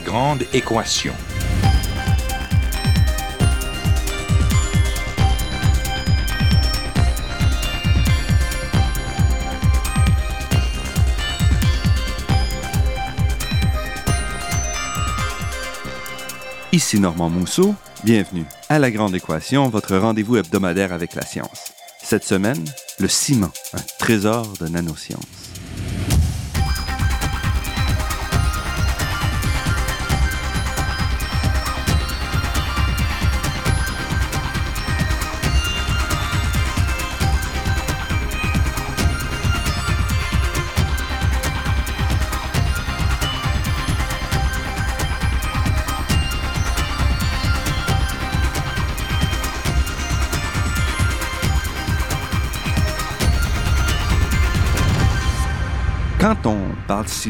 Grande équation. Ici Normand Mousseau, bienvenue à La Grande Équation, votre rendez-vous hebdomadaire avec la science. Cette semaine, le ciment, un trésor de nanosciences.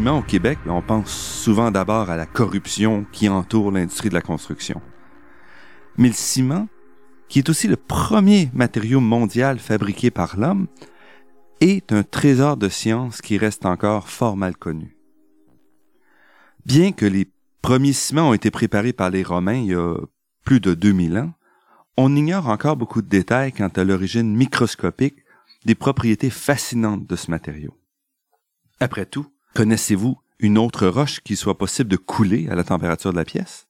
Au Québec, on pense souvent d'abord à la corruption qui entoure l'industrie de la construction. Mais le ciment, qui est aussi le premier matériau mondial fabriqué par l'homme, est un trésor de science qui reste encore fort mal connu. Bien que les premiers ciments ont été préparés par les Romains il y a plus de 2000 ans, on ignore encore beaucoup de détails quant à l'origine microscopique des propriétés fascinantes de ce matériau. Après tout, connaissez-vous une autre roche qui soit possible de couler à la température de la pièce?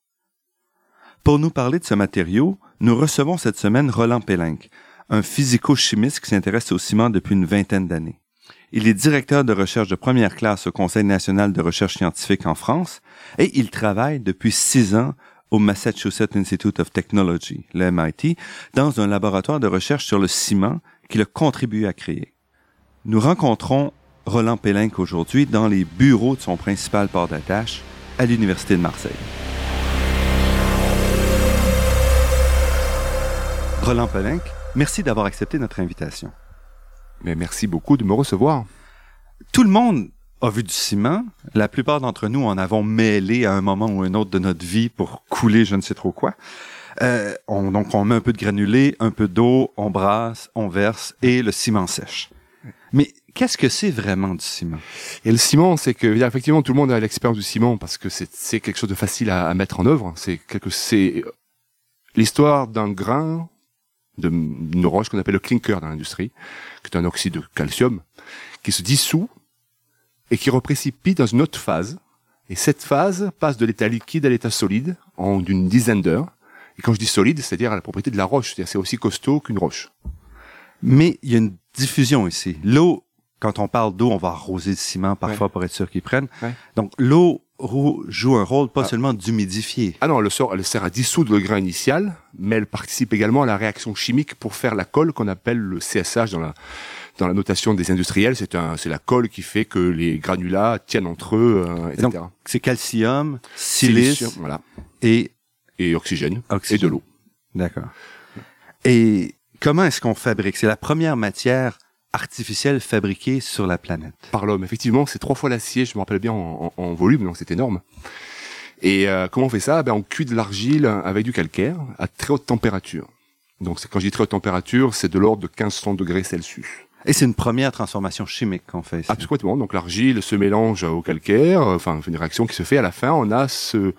Pour nous parler de ce matériau, nous recevons cette semaine Roland Pélinck, un physico-chimiste qui s'intéresse au ciment depuis une vingtaine d'années. Il est directeur de recherche de première classe au Conseil national de recherche scientifique en France et il travaille depuis six ans au Massachusetts Institute of Technology, le MIT, dans un laboratoire de recherche sur le ciment qu'il a contribué à créer. Nous rencontrons Roland Pélinck aujourd'hui dans les bureaux de son principal port d'attache à l'Université de Marseille. Roland Pélinck, merci d'avoir accepté notre invitation. Mais merci beaucoup de me recevoir. Tout le monde a vu du ciment. La plupart d'entre nous en avons mêlé à un moment ou un autre de notre vie pour couler je ne sais trop quoi. Euh, on, donc on met un peu de granulé, un peu d'eau, on brasse, on verse et le ciment sèche. Mais qu'est-ce que c'est vraiment du ciment? Et le ciment, c'est que effectivement tout le monde a l'expérience du ciment parce que c'est quelque chose de facile à, à mettre en œuvre. C'est quelque c'est l'histoire d'un grain d'une roche qu'on appelle le clinker dans l'industrie, qui est un oxyde de calcium, qui se dissout et qui reprécipite dans une autre phase. Et cette phase passe de l'état liquide à l'état solide en d'une dizaine d'heures. Et quand je dis solide, c'est-à-dire à la propriété de la roche, c'est-à-dire c'est aussi costaud qu'une roche. Mais il y a une diffusion ici. L'eau, quand on parle d'eau, on va arroser le ciment parfois Ouais. pour être sûr qu'il prenne. Ouais. Donc l'eau joue un rôle pas Ah. seulement d'humidifier. Ah non, elle sert, elle sert à dissoudre le grain initial, mais elle participe également à la réaction chimique pour faire la colle qu'on appelle le CSH dans la dans la notation des industriels. C'est un, c'est la colle qui fait que les granulats tiennent entre eux, euh, etc. donc, C'est calcium, silice Silicium, voilà, et et oxygène, oxygène. et de l'eau. D'accord. Et comment est-ce qu'on fabrique? C'est la première matière artificielle fabriquée sur la planète. par l'homme. Effectivement, c'est trois fois l'acier, je me rappelle bien en, en- en volume, donc c'est énorme. Et euh, comment on fait ça? Ben, On cuit de l'argile avec du calcaire à très haute température. Donc quand je dis très haute température, c'est de l'ordre de 1500 degrés Celsius. Et c'est une première transformation chimique qu'on fait ici. Absolument. Donc l'argile se mélange au calcaire, euh, enfin une réaction qui se fait. À la fin, on a ce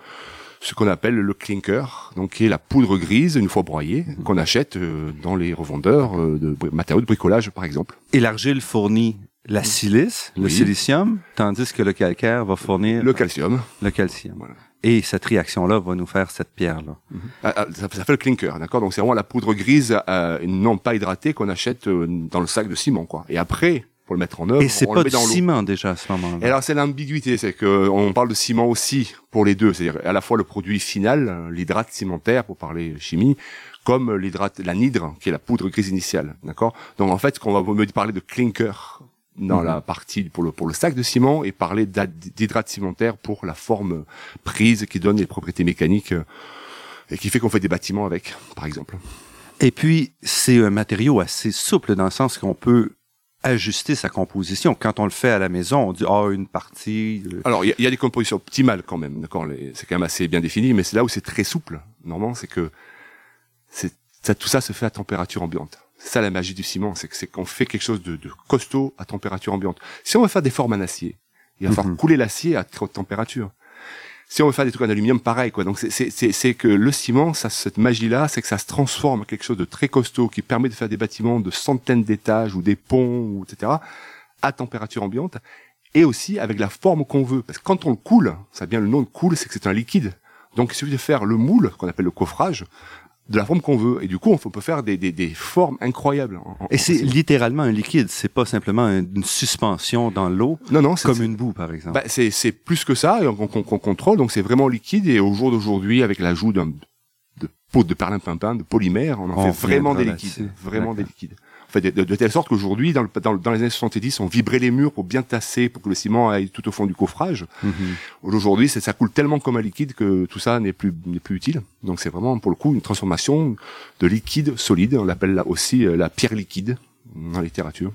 ce qu'on appelle le clinker, donc qui est la poudre grise une fois broyée qu'on achète euh, dans les revendeurs euh, de matériaux de bricolage, par exemple. Et l'argile fournit la silice, le silicium, tandis que le calcaire va fournir Le calcium. le calcium. Voilà. Et cette réaction-là va nous faire cette pierre-là. Ah, ah, ça, ça fait le clinker, d'accord? Donc c'est vraiment la poudre grise euh, non pas hydratée qu'on achète euh, dans le sac de ciment, quoi. Et après, pour le mettre en œuvre, Et c'est pas du ciment déjà à ce Et moment-là. alors c'est l'ambiguïté, c'est que on parle de ciment aussi pour les deux, c'est-à-dire à la fois le produit final, l'hydrate cimentaire pour parler chimie, comme l'hydrate, l'anhydre qui est la poudre grise initiale, d'accord? Donc en fait, qu'on va me parler de clinker dans Mhm. la partie pour le pour le sac de ciment et parler d'hydrate cimentaire pour la forme prise qui donne les propriétés mécaniques euh, et qui fait qu'on fait des bâtiments avec, par exemple. Et puis, c'est un matériau assez souple dans le sens qu'on peut ajuster sa composition. Quand on le fait à la maison, on dit, ah, une partie. euh, Alors, il y, a- il y a des compositions optimales quand même, d'accord C'est quand même assez bien défini, mais c'est là où c'est très souple. Normalement, c'est que ça, tout ça se fait à température ambiante. C'est ça la magie du ciment, c'est que c'est qu'on fait quelque chose de, de costaud à température ambiante. Si on veut faire des formes en acier, il va falloir Mhm. couler l'acier à haute température. Si on veut faire des trucs en aluminium, pareil, quoi. Donc, c'est que le ciment, ça, cette magie-là, c'est que ça se transforme en quelque chose de très costaud qui permet de faire des bâtiments de centaines d'étages ou des ponts, ou etc., à température ambiante et aussi avec la forme qu'on veut. Parce que quand on le coule, ça vient le nom de coule, c'est que c'est un liquide. Donc il suffit de faire le moule, qu'on appelle le coffrage, de la forme qu'on veut. Et du coup, on peut faire des, des, des formes incroyables. et c'est littéralement un liquide, c'est pas simplement une suspension dans l'eau, non, non, comme une boue, par exemple. Bah, c'est plus que ça, qu'on contrôle, donc c'est vraiment liquide. Et au jour d'aujourd'hui, avec l'ajout d'un de peau de perlimpinpin, de polymère, on en fait vraiment des liquides. Vraiment des liquides de, telle sorte qu'aujourd'hui, dans, dans, les années 70, on vibrait les murs pour bien tasser, pour que le ciment aille tout au fond du coffrage. Mhm. Aujourd'hui, ça coule tellement comme un liquide que tout ça n'est plus, n'est plus utile. Donc c'est vraiment, pour le coup, une transformation de liquide solide. On l'appelle aussi euh, la pierre liquide dans la littérature.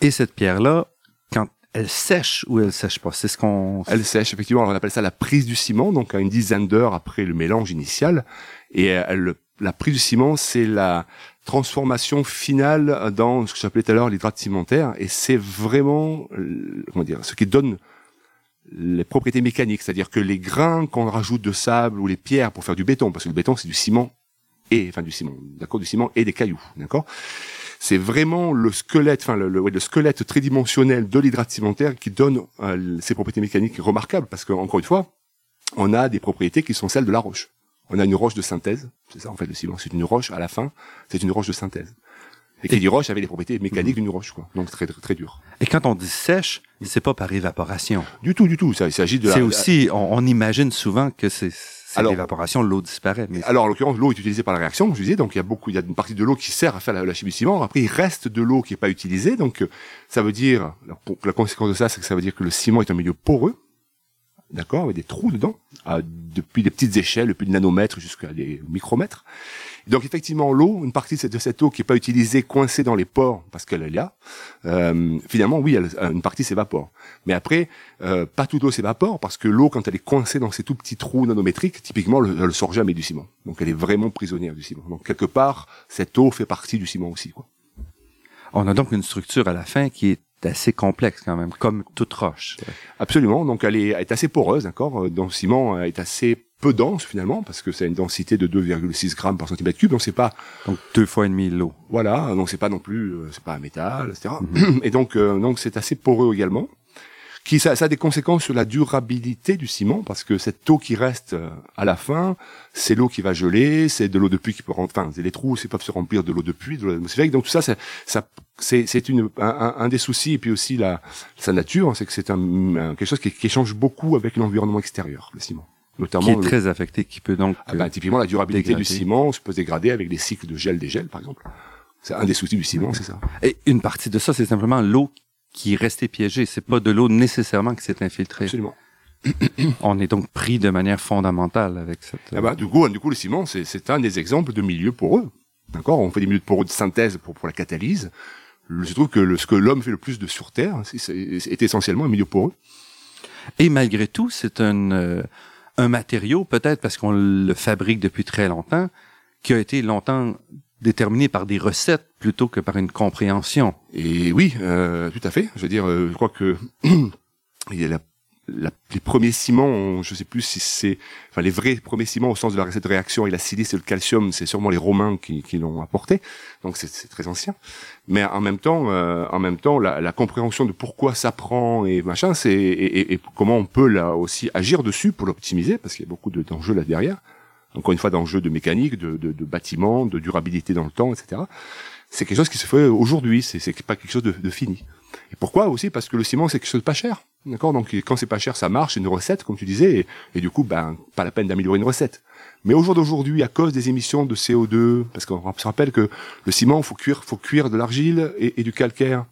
Et cette pierre-là, quand elle sèche ou elle sèche pas C'est ce qu'on. Elle sèche effectivement. on appelle ça la prise du ciment. Donc à une dizaine d'heures après le mélange initial, et elle, la prise du ciment, c'est la transformation finale dans ce que j'appelais tout à l'heure l'hydrate cimentaire, et c'est vraiment, euh, comment dire, ce qui donne les propriétés mécaniques, c'est-à-dire que les grains qu'on rajoute de sable ou les pierres pour faire du béton, parce que le béton c'est du ciment et enfin du ciment, d'accord, du ciment et des cailloux, d'accord. C'est vraiment le squelette, enfin le, le, squelette tridimensionnel de l'hydrate cimentaire qui donne euh, ces propriétés mécaniques remarquables, parce que encore une fois, on a des propriétés qui sont celles de la roche on a une roche de synthèse. C'est ça en fait le ciment. C'est une roche à la fin, c'est une roche de synthèse. Et qui dit roche avait les propriétés mécaniques d'une roche, quoi. Donc très, très, très dur. Et quand on dit sèche, c'est pas par évaporation. Du tout, du tout. Ça, il s'agit de. C'est aussi, on, imagine souvent que c'est l'évaporation, l'eau disparaît. Mais alors, en l'occurrence, l'eau est utilisée par la réaction, je disais. Donc, il y a beaucoup, il y a une partie de l'eau qui sert à faire la, chimie du ciment. Après, il reste de l'eau qui est pas utilisée. Donc, euh, ça veut dire, la conséquence de ça, c'est que ça veut dire que le ciment est un milieu poreux d'accord, avec des trous dedans, depuis des petites échelles, depuis le nanomètre jusqu'à des micromètres. Donc effectivement, l'eau, une partie de cette eau qui est pas utilisée, coincée dans les pores parce qu'elle est là, euh, finalement, oui, une partie s'évapore. Mais après, euh, pas toute l'eau s'évapore parce que l'eau, quand elle est coincée dans ces tout petits trous nanométriques, typiquement, elle ne sort jamais du ciment. Donc elle est vraiment prisonnière du ciment. Donc quelque part, cette eau fait partie du ciment aussi. Quoi. On a donc une structure à la fin qui est assez complexe quand même, comme toute roche. Absolument. Donc elle est, assez poreuse, d'accord? Euh, dans le ciment, elle est assez peu dense finalement parce que c'est une densité de 2,6 grammes par centimètre cube. Donc c'est pas donc deux fois et demi l'eau. Voilà. Donc c'est pas non plus, euh, c'est pas un métal, etc. Mhm. Et donc euh, donc c'est assez poreux également qui ça, ça, a des conséquences sur la durabilité du ciment parce que cette eau qui reste euh, à la fin, c'est l'eau qui va geler, c'est de l'eau de pluie qui peut rentrer, enfin les trous aussi peuvent se remplir de l'eau de pluie, de l'eau atmosphérique. Donc tout ça, ça, c'est c'est une un, un, des soucis et puis aussi la sa nature, c'est que c'est un, quelque chose qui, qui échange beaucoup avec l'environnement extérieur, le ciment. Notamment qui est très affecté, qui peut donc ah ben, typiquement la durabilité du ciment se peut dégrader avec des cycles de gel dégel par exemple. C'est un des soucis du ciment, c'est ça. Et une partie de ça, c'est simplement l'eau qui est resté piégé. C'est pas de l'eau nécessairement qui s'est infiltrée. Absolument. On est donc pris de manière fondamentale avec cette. Ah bah, du coup, du coup, le ciment, c'est un des exemples de milieux poreux. D'accord? On fait des milieux poreux de synthèse pour, pour la catalyse. Je trouve que le, ce que l'homme fait le plus de sur Terre, c'est essentiellement un milieu poreux. Et malgré tout, c'est un, euh, un matériau, peut-être parce qu'on le fabrique depuis très longtemps, qui a été longtemps déterminé par des recettes plutôt que par une compréhension. Et oui, euh, tout à fait. Je veux dire, euh, je crois que il y a la, la, les premiers ciments, je sais plus si c'est, enfin les vrais premiers ciments au sens de la recette de réaction et la silice et le calcium, c'est sûrement les Romains qui, qui l'ont apporté. Donc c'est très ancien. Mais en même temps, euh, en même temps, la, la, compréhension de pourquoi ça prend et machin, c'est et, et, comment on peut là aussi agir dessus pour l'optimiser, parce qu'il y a beaucoup d'enjeux là derrière encore une fois d'enjeux de mécanique, de, de, de bâtiment, de durabilité dans le temps, etc. C'est quelque chose qui se fait aujourd'hui, c'est pas quelque chose de, de, fini. Et pourquoi aussi? Parce que le ciment c'est quelque chose de pas cher, d'accord? Donc quand c'est pas cher, ça marche, c'est une recette comme tu disais, et, du coup, ben pas la peine d'améliorer une recette. Mais au jour d'aujourd'hui, à cause des émissions de CO2, parce qu'on se rappelle que le ciment, faut cuire, faut cuire de l'argile et, et, du calcaire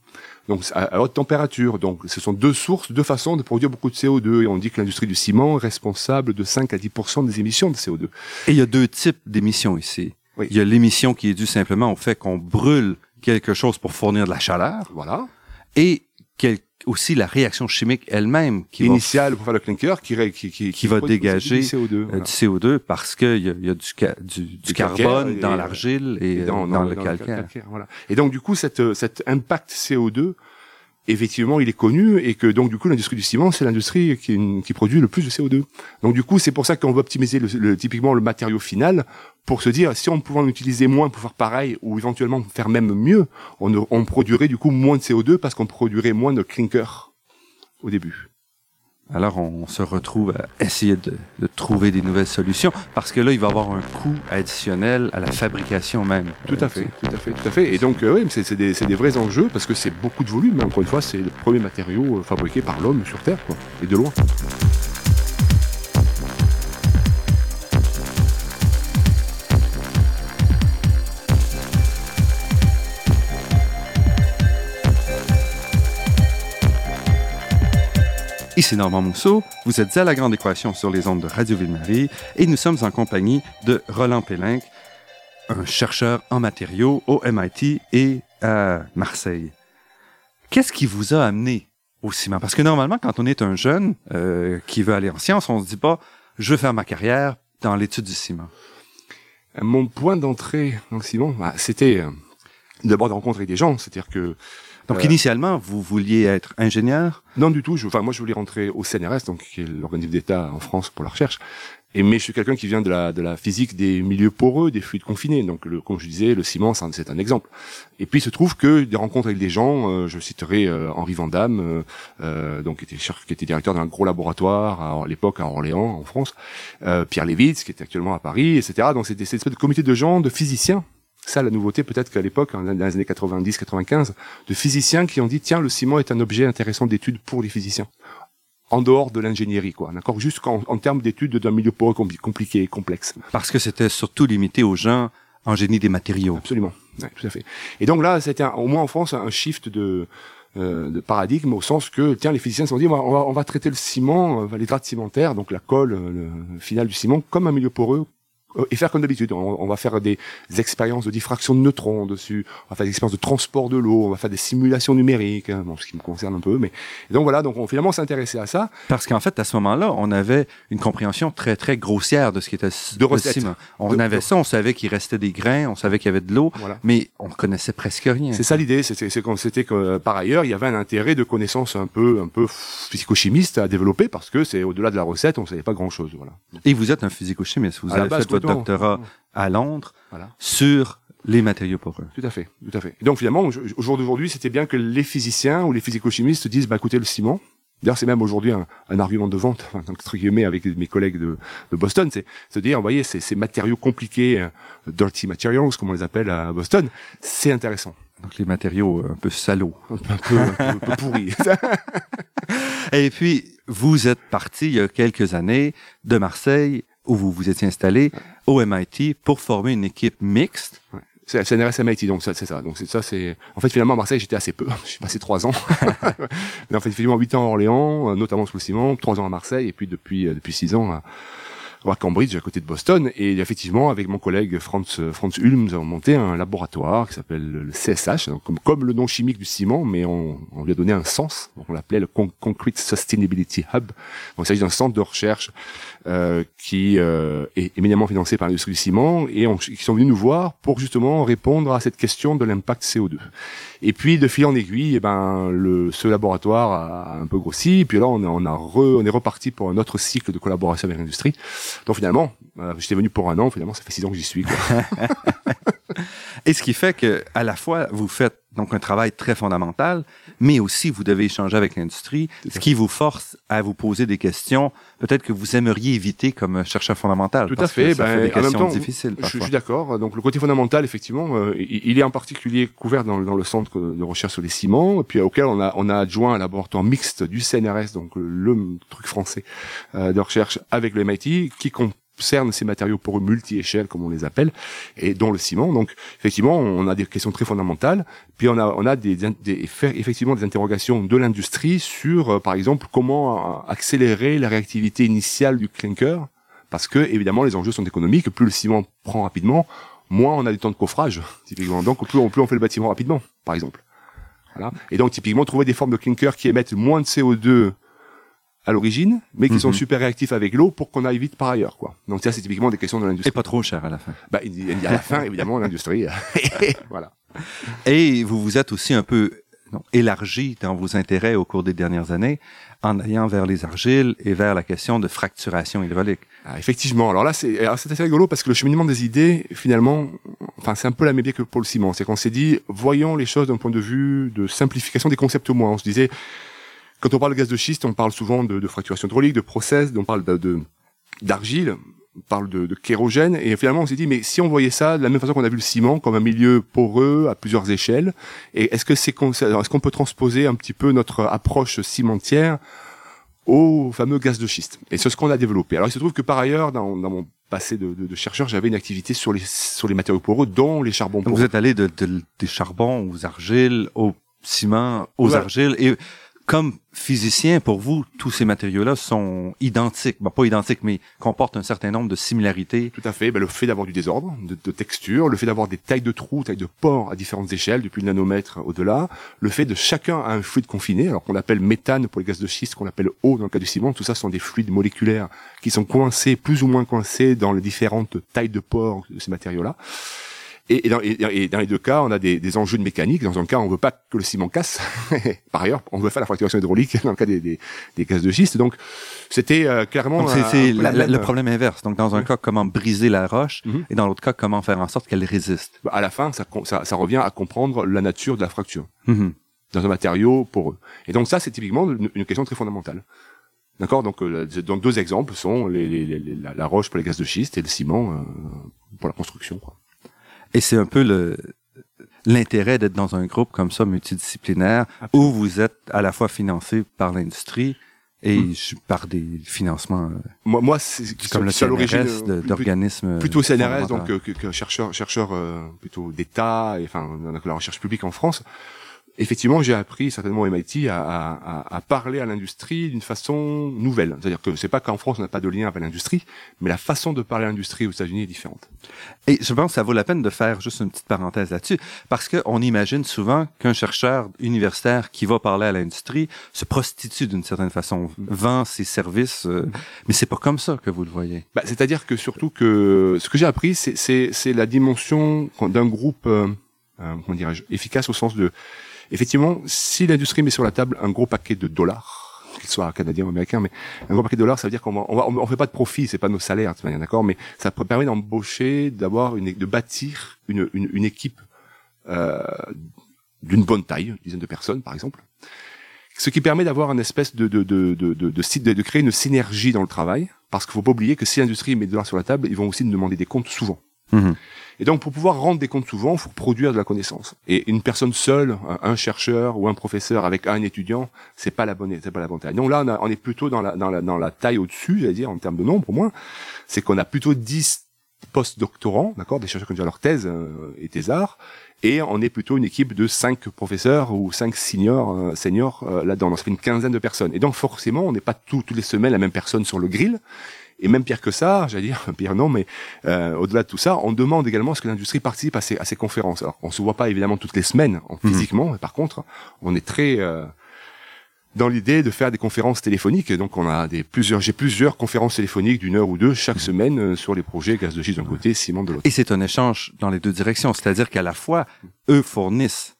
donc à, haute température. Donc ce sont deux sources, deux façons de produire beaucoup de CO2. Et on dit que l'industrie du ciment est responsable de 5 à 10 des émissions de CO2. Et il y a deux types d'émissions ici. Il y a l'émission qui est due simplement au fait qu'on brûle quelque chose pour fournir de la chaleur. Voilà. Et aussi la réaction chimique elle-même qui initiale pour faire le clinker qui qui, qui, qui va dégager du CO2, euh, du CO2 parce qu'il y a, y a du, du, du, carbone dans l'argile et, dans, dans, le calcaire. Voilà. Et donc du coup cette cet impact CO2 effectivement, il est connu et que donc du coup l'industrie du ciment, c'est l'industrie qui, produit le plus de CO2. Donc du coup, c'est pour ça qu'on veut optimiser le, typiquement le matériau final pour se dire si on pouvait en utiliser moins pour faire pareil ou éventuellement faire même mieux, on, on produirait du coup moins de CO2 parce qu'on produirait moins de clinker au début. Alors, on se retrouve à essayer de, trouver des nouvelles solutions parce que là, il va y avoir un coût additionnel à la fabrication même. Tout à fait, tout à fait, tout à fait. Et donc, euh, oui, c'est des, des, vrais enjeux parce que c'est beaucoup de volume. Encore une fois, c'est le premier matériau euh, fabriqué par l'homme sur Terre, quoi, et de loin. Ici Normand Mousseau, vous êtes à la Grande Équation sur les ondes de Radio Ville-Marie et nous sommes en compagnie de Roland Pélinck, un chercheur en matériaux au MIT et à Marseille. Qu'est-ce qui vous a amené au ciment? Parce que normalement, quand on est un jeune euh, qui veut aller en sciences, on se dit pas, je veux faire ma carrière dans l'étude du ciment. Mon point d'entrée dans ciment, bah, c'était euh, d'abord de rencontrer des gens, c'est-à-dire que donc, initialement, vous vouliez être ingénieur? Non, du tout. Je, enfin, moi, je voulais rentrer au CNRS, donc qui est l'organisme d'État en France pour la recherche. Et mais je suis quelqu'un qui vient de la de la physique des milieux poreux, des fluides confinés. Donc, le, comme je disais, le ciment, c'est un, exemple. Et puis, il se trouve que des rencontres avec des gens, euh, je citerai euh, Henri Vandamme, euh, euh, donc qui était, qui était directeur d'un gros laboratoire à, l'époque à Orléans, en France, Pierre Lévitz, qui est actuellement à Paris, etc. Donc, c'était cette espèce de comité de gens, de physiciens ça la nouveauté peut-être qu'à l'époque, dans les années 90-95, de physiciens qui ont dit tiens le ciment est un objet intéressant d'étude pour les physiciens en dehors de l'ingénierie, quoi. D'accord, juste en, termes d'études d'un milieu poreux compliqué et complexe. Parce que c'était surtout limité aux gens en génie des matériaux. Absolument, tout à fait. Et donc là, c'était au moins en France un shift de euh, de paradigme au sens que tiens les physiciens se sont dit on va, on va traiter le ciment, euh, les draps cimentaires, donc la colle le final du ciment comme un milieu poreux euh, et faire comme d'habitude. On, va faire des, expériences de diffraction de neutrons dessus. On va faire des expériences de transport de l'eau. On va faire des simulations numériques. Hein, bon, ce qui me concerne un peu, mais donc voilà. Donc on finalement s'intéressait à ça. Parce qu'en fait, à ce moment-là, on avait une compréhension très très grossière de ce qui était de recettes. On avait ça, on savait qu'il restait des grains, on savait qu'il y avait de l'eau, mais on connaissait presque rien. C'est ça l'idée. C'était que par ailleurs, il y avait un intérêt de connaissances un peu un peu physico-chimiste à développer parce que c'est au-delà de la recette, on savait pas grand-chose. Voilà. Et vous êtes un physico-chimiste. Vous avez fait doctorat à Londres sur les matériaux poreux. Tout à fait, tout à fait. donc finalement, au jour d'aujourd'hui, c'était bien que les physiciens ou les physico-chimistes disent, bah écoutez, le ciment, D'ailleurs, c'est même aujourd'hui un, argument de vente, entre guillemets, avec mes collègues de, Boston, c'est se dire, vous voyez, ces, ces matériaux compliqués, euh, dirty materials, comme on les appelle à Boston, c'est intéressant. Donc les matériaux un peu salauds. Un peu, un peu pourris. Et puis, vous êtes parti il y a quelques années de Marseille où vous vous étiez installé au MIT pour former une équipe mixte. Ouais. C'est CNRS MIT, donc c'est ça. Donc c'est ça, c'est. En fait, finalement, à Marseille, j'étais assez peu. J'ai passé trois ans. Mais en fait, effectivement, huit ans à Orléans, notamment sous le ciment, trois ans à Marseille, et puis depuis euh, depuis six ans à, à Cambridge, à côté de Boston. Et effectivement, avec mon collègue Franz, Franz Ulm, nous avons monté un laboratoire qui s'appelle le CSH, donc comme, le nom chimique du ciment, mais on, lui a donné un sens. Donc on l'appelait le Concrete Sustainability Hub. Donc il s'agit d'un centre de recherche euh, qui euh, est éminemment financé par l'industrie du ciment et on, qui sont venus nous voir pour justement répondre à cette question de l'impact CO2. Et puis de fil en aiguille, eh ben le, ce laboratoire a un peu grossi. Puis là, on, on a on est reparti pour un autre cycle de collaboration avec l'industrie. Donc finalement, euh, j'étais venu pour un an. Finalement, ça fait six ans que j'y suis. Et ce qui fait que à la fois vous faites donc un travail très fondamental, mais aussi vous devez échanger avec l'industrie, ce qui vous force à vous poser des questions peut-être que vous aimeriez éviter comme chercheur fondamental. Tout à fait. ça ben, fait des questions difficiles. Je, suis d'accord. Donc le côté fondamental, effectivement, euh, il est en particulier couvert dans, dans, le centre de recherche sur les ciments, et puis auquel on a, on a adjoint un laboratoire mixte du CNRS, donc le truc français euh, de recherche avec le MIT, qui compte cerne ces matériaux pour multi-échelle, comme on les appelle, et dont le ciment. Donc, effectivement, on a des questions très fondamentales. Puis on a, on a des, des effectivement des interrogations de l'industrie sur, euh, par exemple, comment accélérer la réactivité initiale du clinker, parce que évidemment les enjeux sont économiques. Plus le ciment prend rapidement, moins on a du temps de coffrage, typiquement. Donc plus on, plus on fait le bâtiment rapidement, par exemple. Voilà. Et donc typiquement trouver des formes de clinker qui émettent moins de CO2 à l'origine, mais qui sont mhm. super réactifs avec l'eau pour qu'on aille vite par ailleurs, quoi. Donc ça, c'est typiquement des questions de l'industrie. Et pas trop cher à la fin. Bah, il y a à la fin, évidemment, l'industrie. voilà. Et vous vous êtes aussi un peu élargi dans vos intérêts au cours des dernières années en allant vers les argiles et vers la question de fracturation hydraulique. Ah, effectivement. Alors là, c'est assez rigolo parce que le cheminement des idées, finalement, enfin, c'est un peu la même idée que pour le ciment. C'est qu'on s'est dit, voyons les choses d'un point de vue de simplification des concepts au moins. On se disait, quand on parle de gaz de schiste, on parle souvent de, de fracturation hydraulique, de process, on parle de d'argile parle de, de kérogène, et finalement on s'est dit, mais si on voyait ça de la même façon qu'on a vu le ciment, comme un milieu poreux à plusieurs échelles, et est-ce que c'est est-ce qu'on peut transposer un petit peu notre approche cimentière au fameux gaz de schiste? Et c'est ce qu'on a développé. Alors il se trouve que par ailleurs, dans, dans mon passé de, de, de, chercheur, j'avais une activité sur les sur les matériaux poreux, dont les charbons poreux. vous êtes allé de, des charbons aux argiles, au ciment, aux argiles, et comme physicien, pour vous, tous ces matériaux-là sont identiques. Pas identiques, mais comportent un certain nombre de similarités. Tout à fait. Ben, le fait d'avoir du désordre, de, texture, le fait d'avoir des tailles de trous, tailles de pores à différentes échelles, depuis le nanomètre au-delà, le fait de chacun a un fluide confiné, alors qu'on appelle méthane pour les gaz de schiste, qu'on appelle eau dans le cas du ciment, tout ça sont des fluides moléculaires qui sont coincés, plus ou moins coincés dans les différentes tailles de pores de ces matériaux-là. Et, et, dans, et, dans, les deux cas, on a des, des, enjeux de mécanique. Dans un cas, on veut pas que le ciment casse. Par ailleurs, on veut faire la fracturation hydraulique dans le cas des, des, des gaz de schiste. Donc, c'était euh, clairement. c'est le problème inverse. Donc, dans un cas, comment briser la roche, mhm. et dans l'autre cas, comment faire en sorte qu'elle résiste? À la fin, ça, ça, ça, revient à comprendre la nature de la fracture mhm. dans un matériau poreux. Et donc, ça, c'est typiquement une, une, question très fondamentale. D'accord? Donc, euh, donc, deux exemples sont les, les, la, la, roche pour les gaz de schiste et le ciment euh, pour la construction. Quoi. Et c'est un peu le l'intérêt d'être dans un groupe comme ça multidisciplinaire où vous êtes à la fois financé par l'industrie et hmm. par des financements. Euh, moi, moi c'est comme le CNRS d'organismes. Plutôt CNRS, donc euh, que, que chercheur, chercheur euh, plutôt d'État, et enfin la recherche publique en France effectivement, j'ai appris certainement au MIT à, à, à parler à l'industrie d'une façon nouvelle. C'est-à-dire que c'est pas qu'en France on n'a pas de lien avec l'industrie, mais la façon de parler à l'industrie aux États-Unis est différente. Et je pense que ça vaut la peine de faire juste une petite parenthèse là-dessus, parce qu'on imagine souvent qu'un chercheur universitaire qui va parler à l'industrie se prostitue d'une certaine façon, vend ses services, euh, mais c'est pas comme ça que vous le voyez. Bah, C'est-à-dire que surtout que ce que j'ai appris, c'est la dimension d'un groupe, euh, euh, comment dirais-je, efficace au sens de Effectivement, si l'industrie met sur la table un gros paquet de dollars, qu'il soit canadien ou américain, mais un gros paquet de dollars, ça veut dire qu'on on, on, fait pas de profit, c'est pas nos salaires, d'accord, mais ça permet d'embaucher, d'avoir une, de bâtir une, une, une équipe euh, d'une bonne taille, une dizaine de personnes par exemple, ce qui permet d'avoir une espèce de de, de, de, de, de, de créer une synergie dans le travail, parce qu'il faut pas oublier que si l'industrie met des dollars sur la table, ils vont aussi nous demander des comptes souvent. Mmh. Et donc, pour pouvoir rendre des comptes souvent, il faut produire de la connaissance. Et une personne seule, un chercheur ou un professeur avec un étudiant, c'est pas la bonne, c'est pas la bonne taille. Donc là, on, on est plutôt dans la, dans la, dans la taille au-dessus, c'est-à-dire en termes de nombre au moins, c'est qu'on a plutôt 10 post-doctorants, d'accord, des chercheurs qui ont déjà leur thèse euh, et thésards, et on est plutôt une équipe de cinq professeurs ou cinq seniors, euh, seniors euh, là-dedans. Donc ça fait une quinzaine de personnes. Et donc forcément, on n'est pas tout, toutes les semaines la même personne sur le grill. Et même pire que ça, j'allais dire, pire non, mais euh, au-delà de tout ça, on demande également à ce que l'industrie participe à ces, à ces conférences. Alors, on se voit pas évidemment toutes les semaines en, mhm. physiquement, mais par contre, on est très euh, dans l'idée de faire des conférences téléphoniques. Donc, on a des plusieurs, j'ai plusieurs conférences téléphoniques d'une heure ou deux chaque semaine euh, sur les projets gaz de schiste d'un côté, ciment de l'autre. Et c'est un échange dans les deux directions, c'est-à-dire qu'à la fois, eux fournissent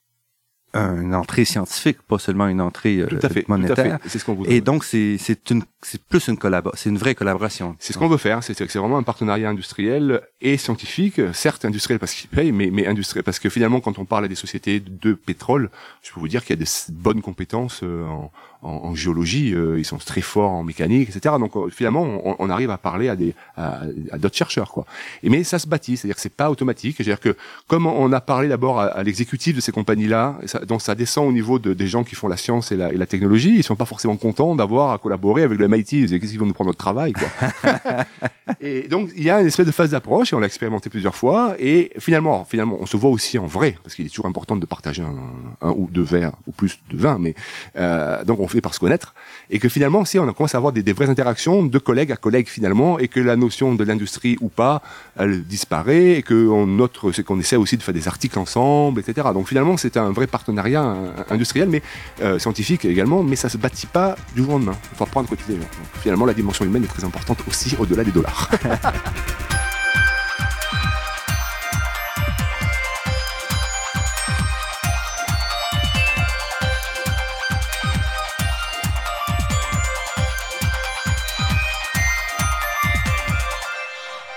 une entrée scientifique, pas seulement une entrée tout à fait, monétaire. C'est ce qu'on Et donc c'est c'est une c'est plus une collabo c'est une vraie collaboration. C'est ce qu'on veut faire, c'est c'est vraiment un partenariat industriel et scientifique, certes industriel parce qu'il paye, mais mais industriel parce que finalement quand on parle à des sociétés de pétrole, je peux vous dire qu'il y a des bonnes compétences euh, en, en, en géologie, euh, ils sont très forts en mécanique, etc. Donc euh, finalement on, on, arrive à parler à des à, à d'autres chercheurs quoi. Et mais ça se bâtit, c'est-à-dire que c'est pas automatique. C'est-à-dire que comme on a parlé d'abord à, à l'exécutif de ces compagnies là, donc ça descend au niveau de, des gens qui font la science et la, et la technologie. Ils sont pas forcément contents d'avoir à collaborer avec le MIT. Ils disent qu'est-ce qu'ils vont nous prendre notre travail, quoi. et donc il y a une espèce de phase d'approche et on l'a expérimenté plusieurs fois. Et finalement, finalement, on se voit aussi en vrai parce qu'il est toujours important de partager un, un, ou deux verres ou plus de vin. Mais euh, donc on par se connaître et que finalement, si on commence à avoir des, vraies interactions de collègue à collègue finalement et que la notion de l'industrie ou pas, elle disparaît et que on notre, c'est qu'on essaie aussi de faire des articles ensemble, etc. Donc finalement, c'est un vrai partenariat industriel, mais euh, scientifique également, mais ça se bâtit pas du jour au lendemain. Il faut apprendre. Donc, finalement, la dimension humaine est très importante aussi au-delà des dollars.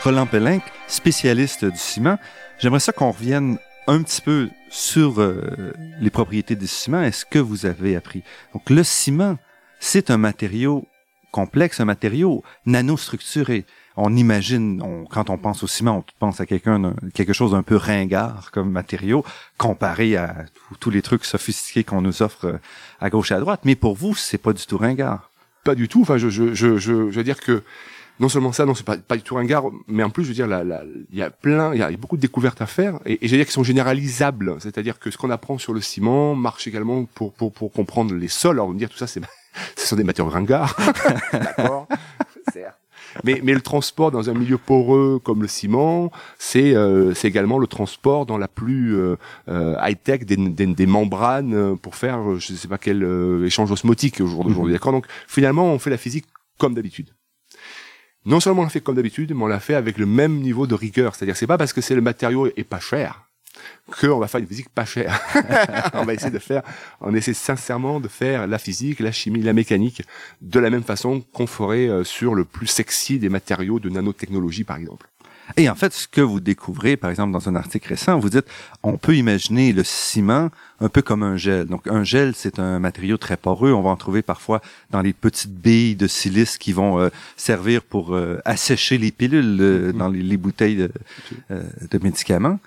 Roland Pellin, spécialiste du ciment. J'aimerais ça qu'on revienne un petit peu sur euh, les propriétés du ciment. Est-ce que vous avez appris? Donc, le ciment, c'est un matériau complexe, un matériau nanostructuré. On imagine, quand on pense au ciment, on pense à quelqu'un, quelque chose d'un peu ringard comme matériau, comparé à tous les trucs sophistiqués qu'on nous offre euh, à gauche et à droite. Mais pour vous, c'est pas du tout ringard. Pas du tout. Enfin, je, je, je, je, veux dire que non seulement ça, non, c'est pas, pas du tout ringard, mais en plus, je veux dire, il y a plein, il y a beaucoup de découvertes à faire, et, et je veux dire qu'ils sont généralisables. C'est-à-dire que ce qu'on apprend sur le ciment marche également pour, pour, pour comprendre les sols. Alors, on dire tout ça, c'est, ce sont des matériaux ringards. D'accord. Mais, mais le transport dans un milieu poreux comme le ciment, c'est euh, c'est également le transport dans la plus euh, euh high-tech des, des, des, membranes pour faire je ne sais pas quel euh, échange osmotique au jour d'aujourd'hui. Mhm. D'accord Donc finalement, on fait la physique comme d'habitude. Non seulement on l'a fait comme d'habitude, mais on l'a fait avec le même niveau de rigueur. C'est-à-dire, c'est pas parce que c'est le matériau est pas cher qu'on va faire une physique pas chère. on va essayer de faire, on essaie sincèrement de faire la physique, la chimie, la mécanique de la même façon qu'on ferait euh, sur le plus sexy des matériaux de nanotechnologie, par exemple. Et en fait, ce que vous découvrez, par exemple, dans un article récent, vous dites, on peut imaginer le ciment un peu comme un gel. Donc, un gel, c'est un matériau très poreux. On va en trouver parfois dans les petites billes de silice qui vont euh, servir pour euh, assécher les pilules mm-hmm. dans les, bouteilles de, de médicaments.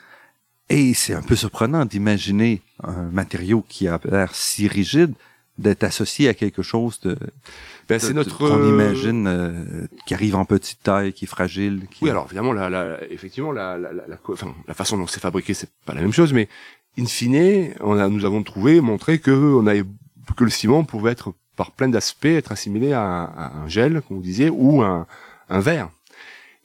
Et c'est un peu surprenant d'imaginer un matériau qui a l'air si rigide d'être associé à quelque chose de ben, c'est notre qu'on euh, imagine euh, qui arrive en petite taille qui est fragile oui alors évidemment la, la effectivement la la, la, enfin, la façon dont c'est fabriqué c'est pas la même chose mais in fine on a nous avons trouvé montré que on avait que le ciment pouvait être par plein d'aspects être assimilé à un, à un, gel comme vous disiez ou un, un verre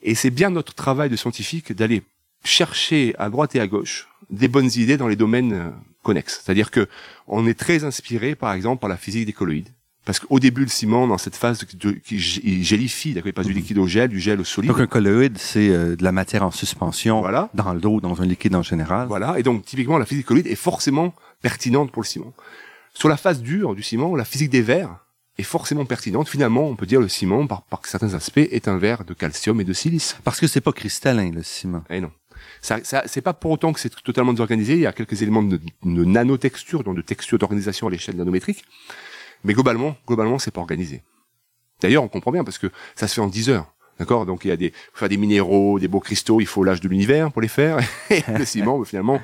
et c'est bien notre travail de scientifique d'aller chercher à droite et à gauche des bonnes idées dans les domaines euh, connexes. C'est-à-dire que on est très inspiré, par exemple, par la physique des colloïdes. Parce qu'au début, le ciment, dans cette phase de, qui gélifie, d'accord, il passe du mhm. liquide au gel, du gel au solide. Donc un colloïde, c'est euh, de la matière en suspension voilà. dans l'eau, dans un liquide en général. Voilà, et donc typiquement, la physique des colloïdes est forcément pertinente pour le ciment. Sur la phase dure du ciment, la physique des verres est forcément pertinente. Finalement, on peut dire le ciment, par, par certains aspects, est un verre de calcium et de silice. Parce que c'est pas cristallin, le ciment. Eh non. Ça, ça c'est pas pour autant que c'est totalement désorganisé. Il y a quelques éléments de, de nanotexture, donc de texture d'organisation à l'échelle nanométrique. Mais globalement, globalement, c'est pas organisé. D'ailleurs, on comprend bien parce que ça se fait en 10 heures. D'accord? Donc il y a des faut faire des minéraux, des beaux cristaux, il faut l'âge de l'univers pour les faire. Et le ciment, finalement,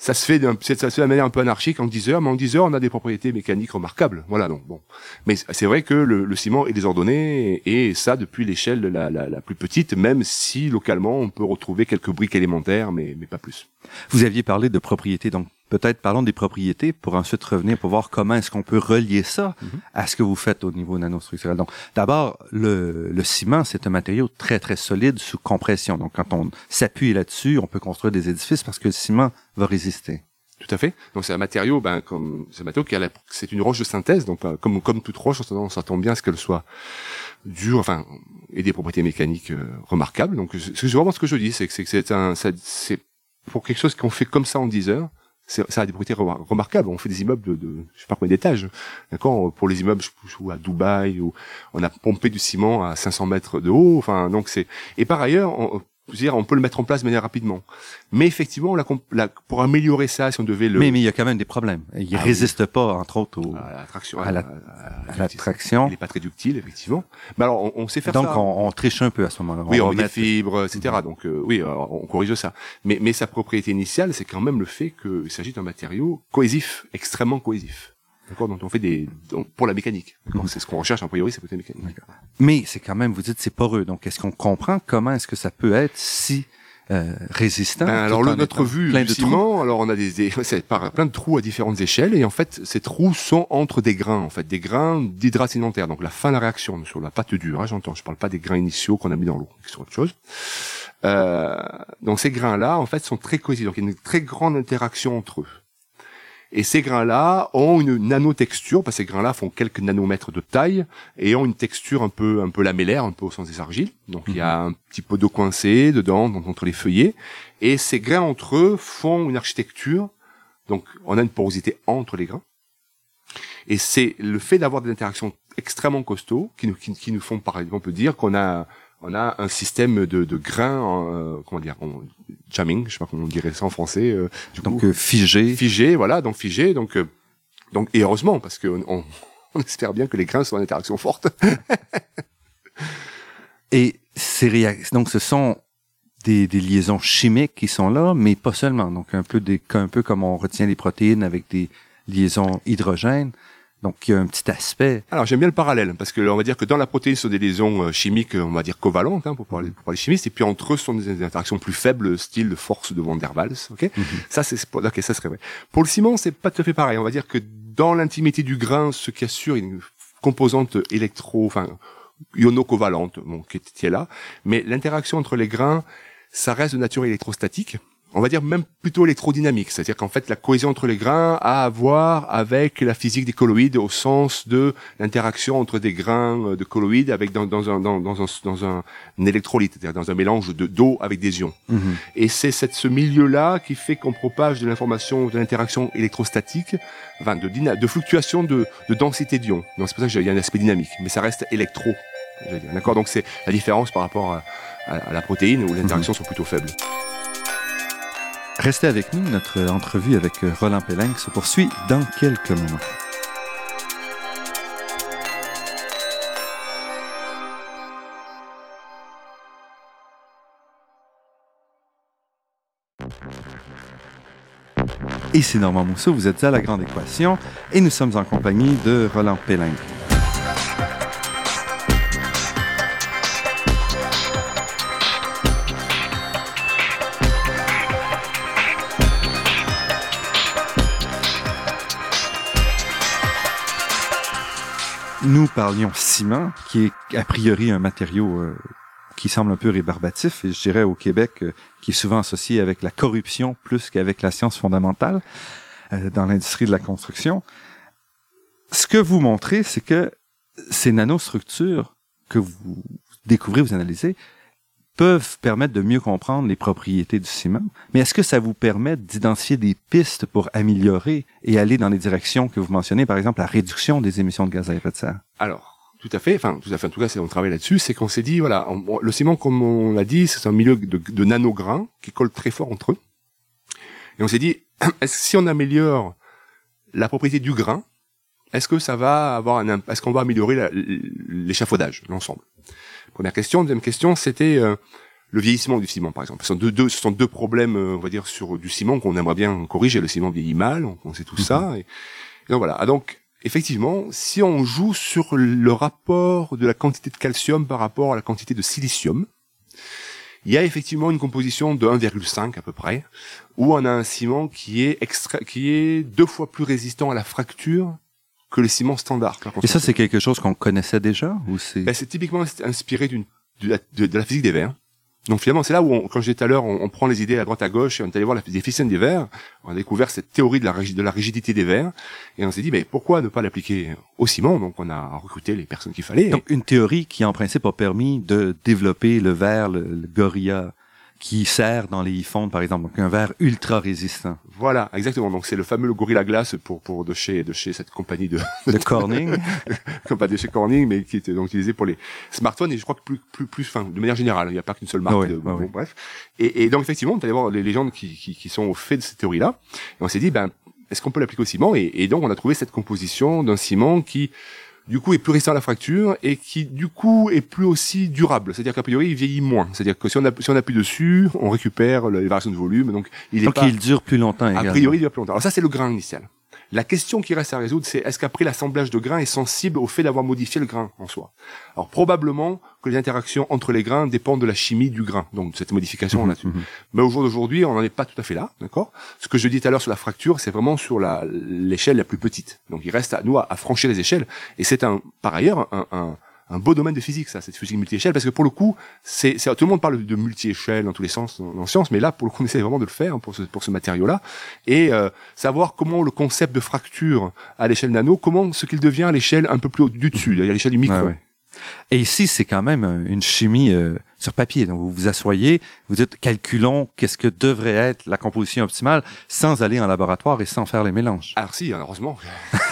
ça se fait ça se fait de manière un peu anarchique en 10 heures, mais en 10 heures, on a des propriétés mécaniques remarquables. Voilà, donc bon. Mais c'est vrai que le, le, ciment est désordonné, et, ça depuis l'échelle la, la, la, plus petite, même si localement, on peut retrouver quelques briques élémentaires, mais, mais pas plus. Vous aviez parlé de propriétés, donc peut-être parlons des propriétés pour ensuite revenir pour voir comment est-ce qu'on peut relier ça mhm. à ce que vous faites au niveau nanostructurel. Donc, d'abord, le, le ciment, c'est un matériau très, très solide sous compression. Donc, quand on s'appuie là-dessus, on peut construire des édifices parce que le ciment va résister. Tout à fait. Donc c'est un matériau, ben comme c'est un matériau qui a c'est une roche de synthèse, donc ben, comme comme toute roche, on s'attend bien à ce qu'elle soit dure, enfin et des propriétés mécaniques euh, remarquables. Donc c'est vraiment ce que je dis, c'est que c'est un, c'est pour quelque chose qu'on fait comme ça en 10 heures, ça a des propriétés remarquables. On fait des immeubles de, je sais pas combien d'étages. D'accord? Pour les immeubles à Dubaï où on a pompé du ciment à 500 mètres de haut. Enfin, donc c'est. Et par ailleurs, on, dire, on peut le mettre en place de manière rapidement. Mais effectivement, la, pour améliorer ça, si on devait le... Mais, mais il y a quand même des problèmes. Il ah, résiste pas, entre autres, à l'attraction. À, l'attraction. il est pas très ductile, effectivement. Mais alors, on, on sait faire Donc, ça. Donc, on, on, triche un peu à ce moment-là. Oui, on, met des fibres, etc. Donc, euh, oui, on corrige ça. Mais, mais sa propriété initiale, c'est quand même le fait qu'il s'agit d'un matériau cohésif, extrêmement cohésif. D'accord Donc on fait des pour la mécanique. C'est ce qu'on recherche a priori, c'est côté mécanique. Mais c'est quand même, vous dites, c'est poreux. Donc est-ce qu'on comprend comment est-ce que ça peut être si euh, résistant? Ben, Alors notre vue ciment, alors on a des, des c'est plein de trous à différentes échelles et en fait ces trous sont entre des grains, en fait des grains d'hydrate sédentaire. Donc la fin de la réaction sur la pâte dure. Hein, J'entends, je parle pas des grains initiaux qu'on a mis dans l'eau, c'est autre chose. Euh, donc ces grains-là, en fait, sont très cohésifs. Donc il y a une très grande interaction entre eux. Et ces grains-là ont une nanotexture, parce que ces grains-là font quelques nanomètres de taille et ont une texture un peu un peu lamellaire, un peu au sens des argiles. Donc il y a mhm. un petit peu d'eau coincée dedans, donc entre les feuillets. Et ces grains entre eux font une architecture. Donc on a une porosité entre les grains. Et c'est le fait d'avoir des interactions extrêmement costauds qui nous, qui, nous font par exemple dire qu'on a on a un système de, de grains, euh, comment dire, on, jamming, je sais pas comment on dirait ça en français. Euh, du Donc coup, euh, figé. figé, voilà, donc figé, donc euh, donc et heureusement parce que on, on espère bien que les grains sont en interaction forte. Et ces réactions, donc ce sont des, des liaisons chimiques qui sont là, mais pas seulement. Donc un peu des, un peu comme on retient les protéines avec des liaisons hydrogènes. Donc il y a un petit aspect. Alors j'aime bien le parallèle parce que on va dire que dans la protéine ce sont des liaisons euh, chimiques, on va dire covalentes hein, pour parler pour parler chimistes, et puis entre eux ce sont des interactions plus faibles, style de force de Van der Waals. Ok, ça c'est ok ça serait vrai. Pour le ciment c'est pas tout à fait pareil. On va dire que dans l'intimité du grain, ce qui assure une composante électro, enfin iono-covalente, bon, qui est là, mais l'interaction entre les grains, ça reste de nature électrostatique. On va dire même plutôt électrodynamique, c'est-à-dire qu'en fait la cohésion entre les grains a à voir avec la physique des colloïdes au sens de l'interaction entre des grains de colloïdes avec dans, dans un dans, dans un dans un, électrolyte, c'est-à-dire dans un mélange de d'eau avec des ions. Et c'est cette, ce milieu-là qui fait qu'on propage de l'information, de l'interaction électrostatique, enfin de, de fluctuation de, de densité d'ions. Donc c'est pour ça que j'ai- il y a un aspect dynamique, mais ça reste électro. D'accord? Donc c'est la différence par rapport à, à- à la protéine où les interactions sont plutôt faibles. Restez avec nous, notre entrevue avec euh, Roland Pelling se poursuit dans quelques moments. Ici Normand Mousseau, vous êtes à La Grande Équation et nous sommes en compagnie de Roland Pelling. Nous parlions ciment, qui est a priori un matériau euh, qui semble un peu rébarbatif, et je dirais au Québec, euh, qui est souvent associé avec la corruption plus qu'avec la science fondamentale euh, dans l'industrie de la construction. Ce que vous montrez, c'est que ces nanostructures que vous découvrez, vous analysez, peuvent permettre de mieux comprendre les propriétés du ciment. Mais est-ce que ça vous permet d'identifier des pistes pour améliorer et aller dans les directions que vous mentionnez, par exemple la réduction des émissions de gaz à effet de serre? Alors, tout à fait, enfin, tout à fait, en tout cas, c'est on travaille là-dessus, c'est qu'on s'est dit, voilà, le ciment, comme on l'a dit, c'est un milieu de, de nanograins qui collent très fort entre eux. Et on s'est dit, si on améliore la propriété du grain, est-ce que ça va avoir un, est-ce qu'on va améliorer l'échafaudage, l'ensemble? Première question. Deuxième question, c'était euh, le vieillissement du ciment, par exemple. Ce sont deux, deux, ce sont deux problèmes, euh, on va dire, sur du ciment qu'on aimerait bien corriger. Le ciment vieillit mal, on, on sait tout ça. Et, et donc voilà. Ah, donc, effectivement, si on joue sur le rapport de la quantité de calcium par rapport à la quantité de silicium, il y a effectivement une composition de 1,5 à peu près, où on a un ciment qui est extra, qui est deux fois plus résistant à la fracture que le ciment standard. Et ça, c'est quelque chose qu'on connaissait déjà ou c'est Ben, c'est typiquement inspiré d'une de, la- de- de la physique des verres. Donc finalement, c'est là où, on, quand j'ai tout à l'heure, on, on prend les idées à droite à gauche et on est allé voir la déficience des verres. On a découvert cette théorie de la, de la rigidité des verres et on s'est dit, mais pourquoi ne pas l'appliquer au ciment Donc on a recruté les personnes qu'il fallait. donc une théorie qui en principe a permis de développer le verre, le, le Gorilla, qui sert dans les iPhones par exemple, donc un verre ultra résistant. Voilà, exactement. Donc c'est le fameux Gorilla Glass pour pour de chez de chez cette compagnie de De Corning. pas de chez Corning, mais qui était donc utilisé pour les smartphones et je crois que plus plus plus, enfin de manière générale, il n'y a pas qu'une seule marque. Oui, de- bon, oui. Bref. Et, et donc effectivement, on allé voir les légendes qui, qui qui sont au fait de cette théorie-là, et on s'est dit ben est-ce qu'on peut l'appliquer au ciment? Et, et donc on a trouvé cette composition d'un ciment qui du coup est plus résistant à la fracture et qui du coup est plus aussi durable. C'est-à-dire qu'a priori il vieillit moins. C'est-à-dire que si on, appuie, si on appuie dessus, on récupère les variations de volume. Donc il est donc pas il dure plus longtemps a également. priori, il dure plus longtemps. Alors ça, c'est le grain initial. La question qui reste à résoudre, c'est est-ce qu'après l'assemblage de grains est sensible au fait d'avoir modifié le grain en soi? Alors probablement que les interactions entre les grains dépendent de la chimie du grain, donc de cette modification là-dessus. mhm. Mais au jour d'aujourd'hui, on n'en est pas tout à fait là, d'accord? Ce que je dis tout à l'heure sur la fracture, c'est vraiment sur la l'échelle la plus petite. Donc il reste à nous à, à franchir les échelles, et c'est un par ailleurs un, un, un beau domaine de physique, ça, cette physique multi-échelle, parce que pour le coup, c'est, tout le monde parle de multi-échelle dans tous les sens la science, mais là, pour le coup, on essaie vraiment de le faire hein, pour ce, pour ce matériau-là, et euh, savoir comment le concept de fracture à l'échelle nano, comment ce qu'il devient à l'échelle un peu plus haut du dessus, à l'échelle du micro. Ouais, ouais. Et ici, c'est quand même euh, une chimie euh, sur papier. Donc, vous vous asseyez, vous dites, calculons qu'est-ce que devrait être la composition optimale sans aller en laboratoire et sans faire les mélanges. Alors si, heureusement.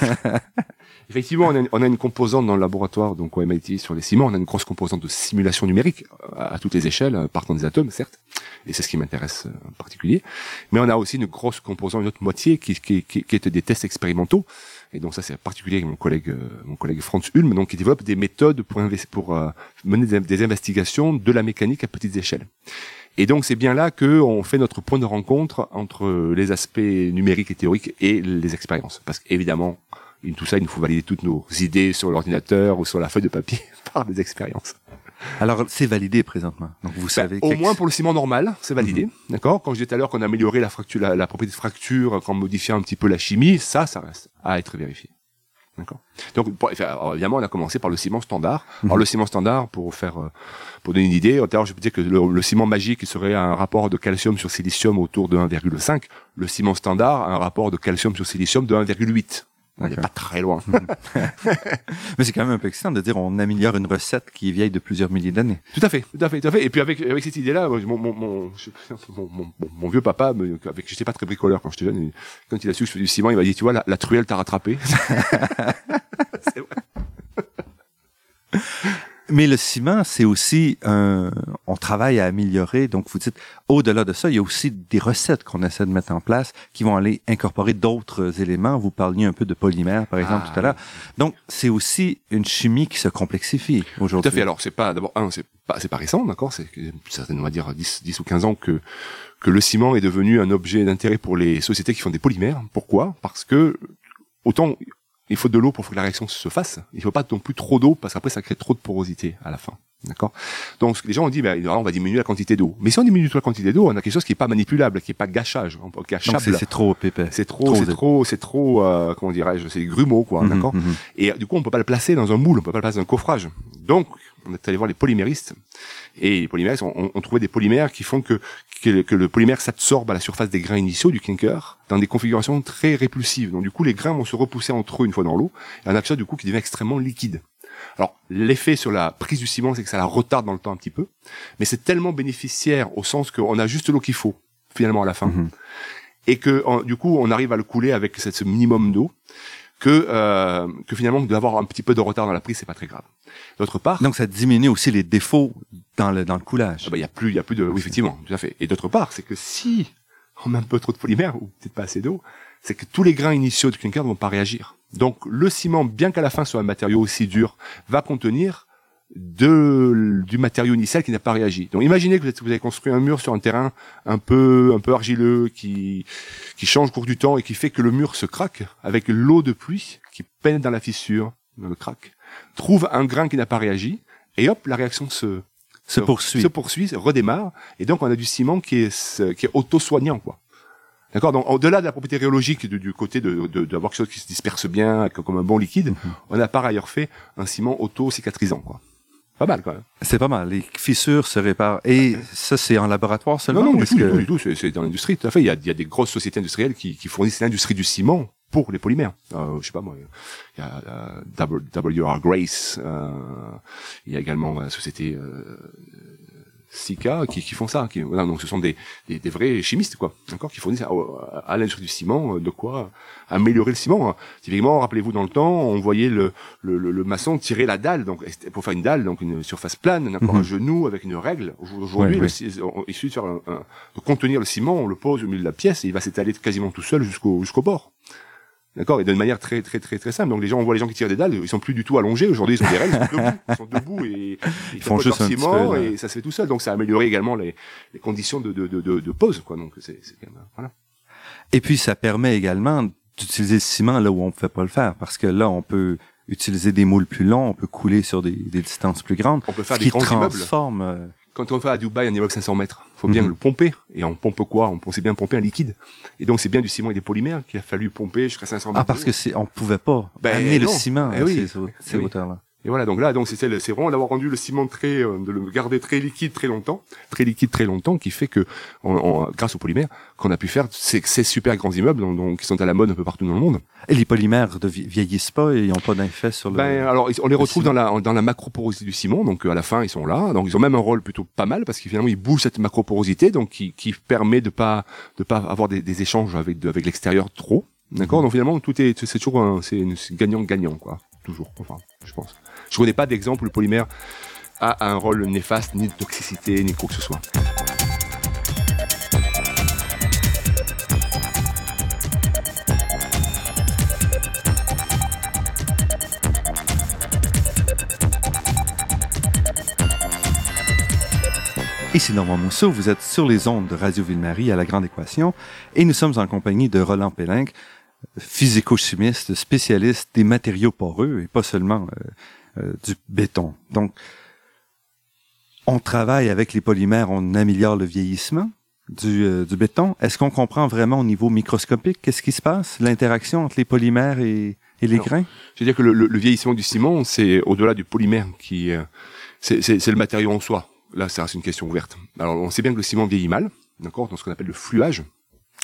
Effectivement, on a, une, on a, une composante dans le laboratoire, donc au MIT sur les ciments, on a une grosse composante de simulation numérique à, à toutes les échelles, euh, partant des atomes, certes, et c'est ce qui m'intéresse euh, en particulier. Mais on a aussi une grosse composante, une autre moitié, qui, qui, qui, qui est des tests expérimentaux. Et donc ça, c'est particulier avec mon collègue, euh, mon collègue Franz Hulme, donc qui développe des méthodes pour, pour euh, mener des, des investigations de la mécanique à petites échelles. Et donc c'est bien là que on fait notre point de rencontre entre les aspects numériques et théoriques et les expériences. Parce qu'évidemment, tout ça, il nous faut valider toutes nos idées sur l'ordinateur ou sur la feuille de papier par des expériences. Alors c'est validé présentement. Donc vous savez. au moins pour le ciment normal, c'est validé, mm -hmm. d'accord? Quand je disais tout à l'heure qu'on a amélioré la fracture, la, la, propriété de fracture, en modifiant un petit peu la chimie, ça, ça reste à être vérifié. D'accord? Donc, pour, alors, évidemment, on a commencé par le ciment standard. Mm -hmm. Alors, le ciment standard, pour faire, euh, pour donner une idée, tout à l'heure, je disais que le, le, ciment magique serait un rapport de calcium sur silicium autour de 1,5. Le ciment standard a un rapport de calcium sur silicium de 1,8. On n'est pas très loin. Mais c'est quand même un peu excitant de dire on améliore une recette qui est vieille de plusieurs milliers d'années. Tout à fait, tout à fait, tout à fait. Et puis avec, avec cette idée-là, mon, mon, mon, mon, mon vieux papa, avec j'étais pas très bricoleur quand j'étais jeune, quand il a su que je faisais du ciment, il m'a dit, tu vois, la, la truelle t'a rattrapé. c'est vrai. Mais le ciment, c'est aussi un, on travaille à améliorer. Donc, vous dites, au-delà de ça, il y a aussi des recettes qu'on essaie de mettre en place qui vont aller incorporer d'autres éléments. Vous parliez un peu de polymère, par exemple, ah, tout à l'heure. Donc, c'est aussi une chimie qui se complexifie aujourd'hui. Tout à fait. Alors, c'est pas, d'abord, un, c'est pas, c'est pas récent, d'accord? C'est certainement, on va dire, 10, 10 ou 15 ans que, que le ciment est devenu un objet d'intérêt pour les sociétés qui font des polymères. Pourquoi? Parce que, autant il faut de l'eau pour que la réaction se fasse. Il faut pas non plus trop d'eau parce qu'après ça crée trop de porosité à la fin. D'accord? Donc les gens ont dit ben on va diminuer la quantité d'eau. Mais si on diminue la quantité d'eau, on a quelque chose qui est pas manipulable, qui est pas gâchage, gâchable. C'est trop épais. C'est trop, c'est trop, c'est trop, euh, comment dirais-je, c'est grumeaux quoi, mm -hmm, d'accord? mm -hmm. Et du coup on peut pas le placer dans un moule, on peut pas le placer dans un coffrage. Donc on est allé voir les polyméristes et les polyméristes ont, ont trouvé des polymères qui font que, que, que le polymère s'absorbe à la surface des grains initiaux du clinker dans des configurations très répulsives. Donc du coup les grains vont se repousser entre eux une fois dans l'eau et un absurde du coup qui devient extrêmement liquide. Alors, l'effet sur la prise du ciment, c'est que ça la retarde dans le temps un petit peu, mais c'est tellement bénéficiaire au sens qu'on a juste l'eau qu'il faut, finalement, à la fin. -hmm. Et que, en, du coup, on arrive à le couler avec cette, ce minimum d'eau, que, euh, que finalement, d'avoir un petit peu de retard dans la prise, c'est pas très grave. D'autre part. Donc, ça diminue aussi les défauts dans le, dans le coulage. Il ah bah, y a plus, il y a plus de, oui, effectivement, tout à fait. Et d'autre part, c'est que si on met un peu trop de polymère, ou peut-être pas assez d'eau, c'est que tous les grains initiaux du clinker ne vont pas réagir. Donc le ciment, bien qu'à la fin soit un matériau aussi dur, va contenir de, du matériau initial qui n'a pas réagi. Donc imaginez que vous, êtes, vous avez construit un mur sur un terrain un peu, un peu argileux, qui, qui change au cours du temps et qui fait que le mur se craque avec l'eau de pluie qui pénètre dans la fissure, dans le crack, trouve un grain qui n'a pas réagi et hop, la réaction se, se poursuit. se poursuit, redémarre et donc on a du ciment qui est, qui est auto-soignant quoi. D'accord? Donc, au-delà de la propriété rhéologique, du, du côté de, de, d'avoir quelque chose qui se disperse bien, comme un bon liquide, mm -hmm. on a par ailleurs fait un ciment auto-cicatrisant, quoi. Pas mal, quand même. C'est pas mal. Les fissures se réparent. Et ça, c'est en laboratoire seulement? Non, non, du tout, que... du tout, C'est dans l'industrie, tout à fait. Il y a, il y a des grosses sociétés industrielles qui, qui fournissent l'industrie du ciment pour les polymères. Euh, je sais pas moi, il y a euh, W.R. Grace, euh, il y a également la société euh, Sika qui, qui, font ça. Qui, voilà, donc ce sont des, des, des vrais chimistes, quoi, d'accord, qui fournissent à, à l'industrie du ciment euh, de quoi améliorer le ciment. Typiquement, rappelez-vous dans le temps, on voyait le, le, le, maçon tirer la dalle, donc pour faire une dalle, donc une surface plane, d'accord, mm -hmm. un genou avec une règle. Aujourd'hui, ouais, ouais. il suffit de, faire un, un, de contenir le ciment, on le pose au milieu de la pièce et il va s'étaler quasiment tout seul jusqu'au jusqu'au bord. D'accord Et d'une manière très, très, très, très simple. Donc, les gens, on voit les gens qui tirent des dalles, ils sont plus du tout allongés. Aujourd'hui, ils sont des règles, ils sont debout. Ils sont debout et ils, font juste un ciment et ça se fait tout seul. Donc, ça a amélioré également les, les conditions de, de, de, de, de pose, quoi. Donc, c'est, c'est quand même, voilà. Et puis, ça permet également d'utiliser le ciment là où on ne peut pas le faire. Parce que là, on peut utiliser des moules plus longs, on peut couler sur des, des distances plus grandes. On peut faire des qui grands transforme, immeubles quand on fait à Dubaï un immeuble 500 mètres, faut bien -hmm. le pomper. Et on pompe quoi? On sait bien pomper un liquide. Et donc c'est bien du ciment et des polymères qu'il a fallu pomper jusqu'à 500 mètres. Ah parce que c'est on pouvait pas ben, amener non. le ciment eh oui. ces, ces eh hauteurs-là. Et voilà, donc là, donc c'est c'est vraiment d'avoir rendu le ciment très, euh, de le garder très liquide très longtemps, très liquide très longtemps, qui fait que, on, on, grâce aux polymères, qu'on a pu faire ces, ces super grands immeubles, donc, qui sont à la mode un peu partout dans le monde. Et les polymères ne vieillissent pas et n'ont pas d'effet sur le. Ben alors, on les retrouve dans la dans la macroporosité du ciment, donc à la fin ils sont là, donc ils ont même un rôle plutôt pas mal parce qu'ils finalement ils bougent cette macroporosité, donc qui, qui permet de pas de pas avoir des, des échanges avec de, avec l'extérieur trop D'accord? Donc finalement, tout est, c'est toujours un, c'est gagnant-gagnant, quoi. Toujours, enfin, je pense. Je connais pas d'exemple où le polymère a un rôle néfaste, ni de toxicité, ni quoi que ce soit. Ici Normand Mousseau, vous êtes sur les ondes de Radio Ville-Marie à la Grande Équation et nous sommes en compagnie de Roland Pélinck, physico-chimiste, spécialiste des matériaux poreux et pas seulement euh, du béton. Donc, on travaille avec les polymères, on améliore le vieillissement du, euh, du béton. Est-ce qu'on comprend vraiment au niveau microscopique qu'est-ce qui se passe, l'interaction entre les polymères et, et les grains? Je veux dire que le, le, vieillissement du ciment, c'est au-delà du polymère qui, c'est le matériau en soi là, ça reste une question ouverte. Alors, on sait bien que le ciment vieillit mal, d'accord, dans ce qu'on appelle le fluage.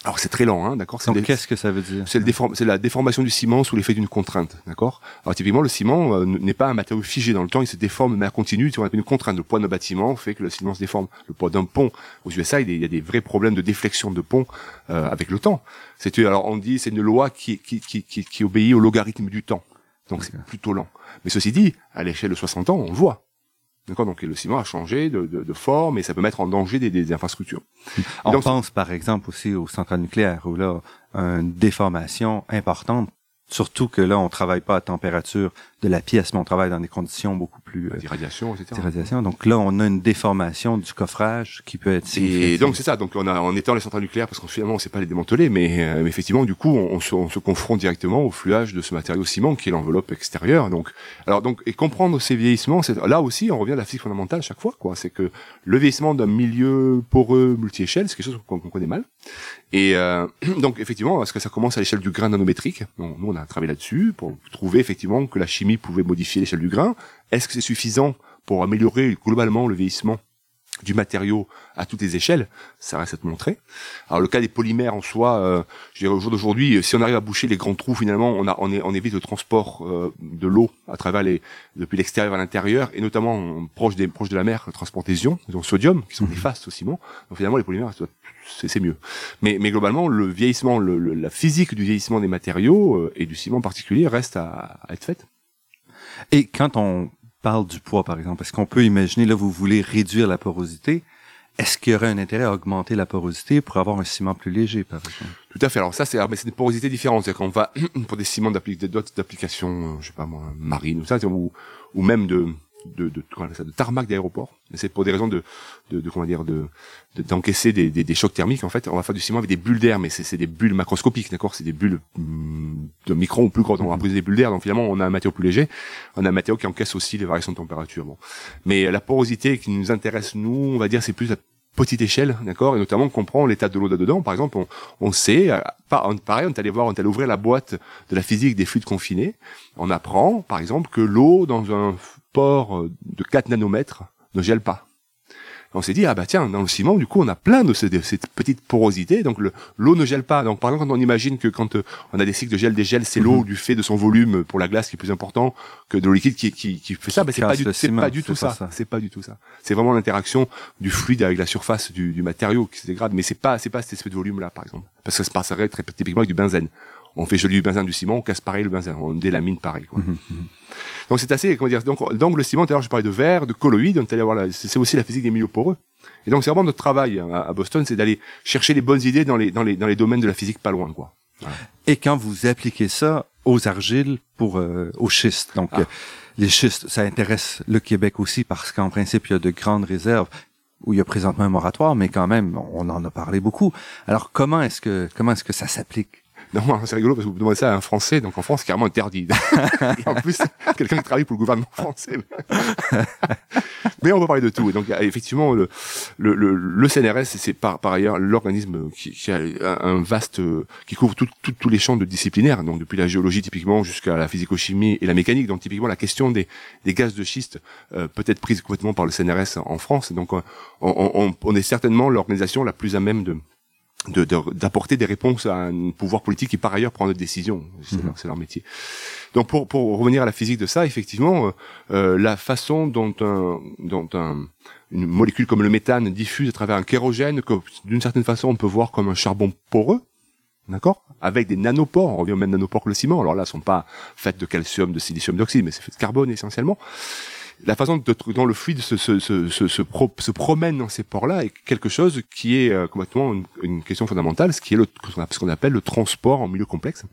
Alors c'est très lent, hein, d'accord. Qu'est-ce que ça veut dire C'est la déformation du ciment sous l'effet d'une contrainte, d'accord? Alors typiquement le ciment euh, n'est pas un matériau figé dans le temps, il se déforme de manière continue. Tu vois, une contrainte. Le poids d'un bâtiment fait que le ciment se déforme. Le poids d'un pont aux USA, il y a des vrais problèmes de déflexion de pont euh, avec le temps. C'est alors on dit c'est une loi qui, qui, qui, qui, qui obéit au logarithme du temps. Donc c'est plutôt lent. Mais ceci dit, à l'échelle de 60 ans, on le voit. D'accord, donc le ciment a changé de, de, de, forme et ça peut mettre en danger des, des infrastructures. On pense par exemple aussi aux centrales nucléaires où là, une déformation importante Surtout que là, on travaille pas à température de la pièce, mais on travaille dans des conditions beaucoup plus... Euh, d'irradiation, etc. D'irradiation. Donc là, on a une déformation du coffrage qui peut être Et donc c'est ça. Donc on a, en étant les centrales nucléaires, parce qu'on finalement on sait pas les démanteler, mais, euh, mais effectivement, du coup, on, se, on, se, confronte directement au fluage de ce matériau ciment qui est l'enveloppe extérieure. Donc, alors donc et comprendre ces vieillissements, c'est là aussi on revient à la physique fondamentale chaque fois. Quoi, c'est que le vieillissement d'un milieu poreux multi-échelle, c'est quelque chose qu'on connaît mal. Et euh, donc effectivement, parce que ça commence à l'échelle du grain nanométrique? nous, on a travaillé là-dessus pour trouver effectivement que la chimie pouvait modifier l'échelle du grain. Est-ce que c'est suffisant pour améliorer globalement le vieillissement du matériau à toutes les échelles, ça reste à te montrer. Alors le cas des polymères en soi, euh, je dirais au jour d'aujourd'hui, si on arrive à boucher les grands trous, finalement, on, a, on, est, on évite le transport euh, de l'eau à travers les depuis l'extérieur à l'intérieur, et notamment proche des proche de la mer, le transport des ions, des sodium, qui sont mhm. néfastes au ciment. Donc finalement, les polymères, c'est mieux. Mais, mais globalement, le vieillissement, le, la physique du vieillissement des matériaux euh, et du ciment en particulier reste à, à être faite. Et quand on parle du poids, par exemple, est-ce qu'on peut imaginer, là, vous voulez réduire la porosité, est-ce qu'il y aurait un intérêt à augmenter la porosité pour avoir un ciment plus léger, par exemple? Tout à fait. Alors ça, c'est des porosités différentes. C'est-à-dire qu'on va pour des ciments d'autres d'applications, je sais pas moi, marines ou ça, ou même de de, de, de tarmac d'aéroport. C'est pour des raisons de, de, de comment dire, de d'encaisser des, des, des, chocs thermiques. En fait, on va faire du ciment avec des bulles d'air, mais c'est des bulles macroscopiques, d'accord? C'est des bulles mm, de micron ou plus gros. On va poser des bulles d'air, donc finalement, on a un matériau plus léger. On a un matériau qui encaisse aussi les variations de température. Bon, mais la porosité qui nous intéresse nous, on va dire, c'est plus la petite échelle, d'accord, et notamment comprend l'état de l'eau là-dedans. Par exemple, on, on sait, euh, pareil, on est allé voir, on est allé ouvrir la boîte de la physique des fluides confinés. On apprend, par exemple, que l'eau dans un euh, de 4 nanomètres ne gèle pas. on s'est dit, ah bah tiens, dans le ciment, du coup, on a plein de, ces, cette petite porosité, donc l'eau ne gèle pas. Donc par exemple, quand on imagine que quand euh, on a des cycles de gel, des gels, c'est l'eau mhm. du fait de son volume pour la glace qui est plus important que de l'eau liquide qui, qui, qui fait ça, bah, c'est pas, du, pas du tout ça. C'est pas du tout ça. C'est vraiment l'interaction du fluide avec la surface du, du matériau qui se dégrade, mais c'est pas, c'est pas cet espèce de volume là, par exemple. Parce que ça se passerait très typiquement avec du benzène on fait joli du benzène du ciment, on casse pareil le benzène, on délamine pareil. Quoi. Mhm, mhm. donc c'est assez, comment dire, donc, donc le ciment, tout à je parlais de verre, de colloïdes, c'est aussi la physique des milieux poreux. Et donc c'est vraiment notre travail hein, à, Boston, c'est d'aller chercher les bonnes idées dans les, dans les, dans les domaines de la physique pas loin, quoi. Et quand vous appliquez ça aux argiles pour euh, aux schistes, donc ah. euh, les schistes, ça intéresse le Québec aussi parce qu'en principe il y a de grandes réserves où il y a présentement un moratoire, mais quand même on en a parlé beaucoup. Alors comment est-ce que comment est-ce que ça s'applique non, c'est rigolo parce que vous demandez ça à un Français, donc en France, c'est carrément interdit. En plus, quelqu'un qui travaille pour le gouvernement français. Mais on peut parler de tout. Et donc, effectivement, le, le, le, CNRS, c'est par, par ailleurs l'organisme qui, qui, a un vaste, qui couvre tous les champs de disciplinaires. Donc, depuis la géologie typiquement jusqu'à la physico-chimie et la mécanique. Donc, typiquement, la question des, des gaz de schiste euh, peut être prise complètement par le CNRS en France. Donc, on, on, on est certainement l'organisation la plus à même de d'apporter des réponses à un pouvoir politique qui par ailleurs prend des décisions. C'est mhm. leur, métier. Donc pour, pour revenir à la physique de ça, effectivement, euh, euh, la façon dont, un, dont un, une molécule comme le méthane diffuse à travers un kérogène, que d'une certaine façon on peut voir comme un charbon poreux, d'accord Avec des nanopores, on revient au même nanopores que le ciment. Alors là, elles sont pas faites de calcium, de silicium dioxyde, mais c'est fait de carbone essentiellement. La façon dont le fluide se, se, se, se, se promène dans ces pores-là est quelque chose qui est euh, complètement une, question fondamentale, ce qui est le, ce qu'on appelle le transport en milieu complexe.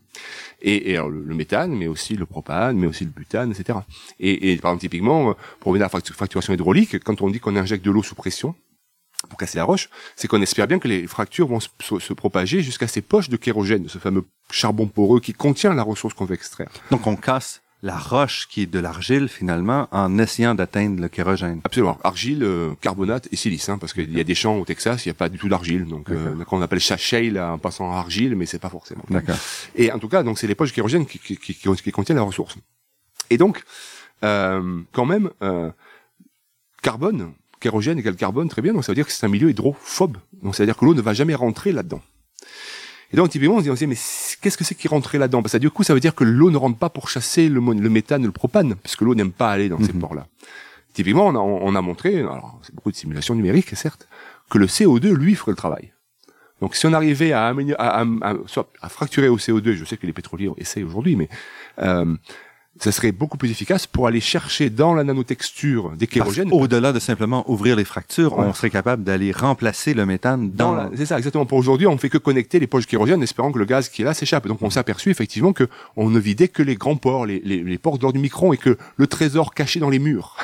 Et, le, méthane, mais aussi le propane, mais aussi le butane, etc. Et, par exemple, typiquement, euh, pour revenir à la fracturation hydraulique, quand on dit qu'on injecte de l'eau sous pression, pour casser la roche, c'est qu'on espère bien que les fractures vont se, propager jusqu'à ces poches de kérogène, ce fameux charbon poreux qui contient la ressource qu'on veut extraire. Donc on casse la roche qui est de l'argile finalement en essayant d'atteindre le kérogène. Absolument. Argile, euh, carbonate et silice, hein, parce qu'il y a des champs au Texas, il n'y a pas du tout d'argile. Donc euh, on appelle ça shale en passant à argile, mais c'est pas forcément. D'accord. Et en tout cas, donc c'est les poches de kérogène qui, qui, qui, qui, contiennent la ressource. Et donc, euh, quand même, euh, carbone, kérogène égale carbone, très bien, donc ça veut dire que c'est un milieu hydrophobe. Donc ça veut dire que l'eau ne va jamais rentrer là-dedans. Et donc typiquement on se dit, mais qu'est-ce que c'est qui rentrait là-dedans? Parce que du coup ça veut dire que l'eau ne rentre pas pour chasser le, le méthane, le propane, puisque l'eau n'aime pas aller dans ces mhm. ports-là. Typiquement on a, on a montré, alors c'est beaucoup de simulations numériques certes, que le CO2 lui ferait le travail. Donc si on arrivait à, à, à, à, fracturer au CO2, je sais que les pétroliers essayent aujourd'hui, mais euh, ça serait beaucoup plus efficace pour aller chercher dans la nanotexture des kérogènes. Au-delà de simplement ouvrir les fractures, on serait capable d'aller remplacer le méthane dans, la... C'est ça, exactement. Pour aujourd'hui, on fait que connecter les poches kérogènes, espérant que le gaz qui est là s'échappe. Donc on s'est aperçu effectivement que on ne vidait que les grands ports, les, les, les ports d'or du micron, et que le trésor caché dans les murs,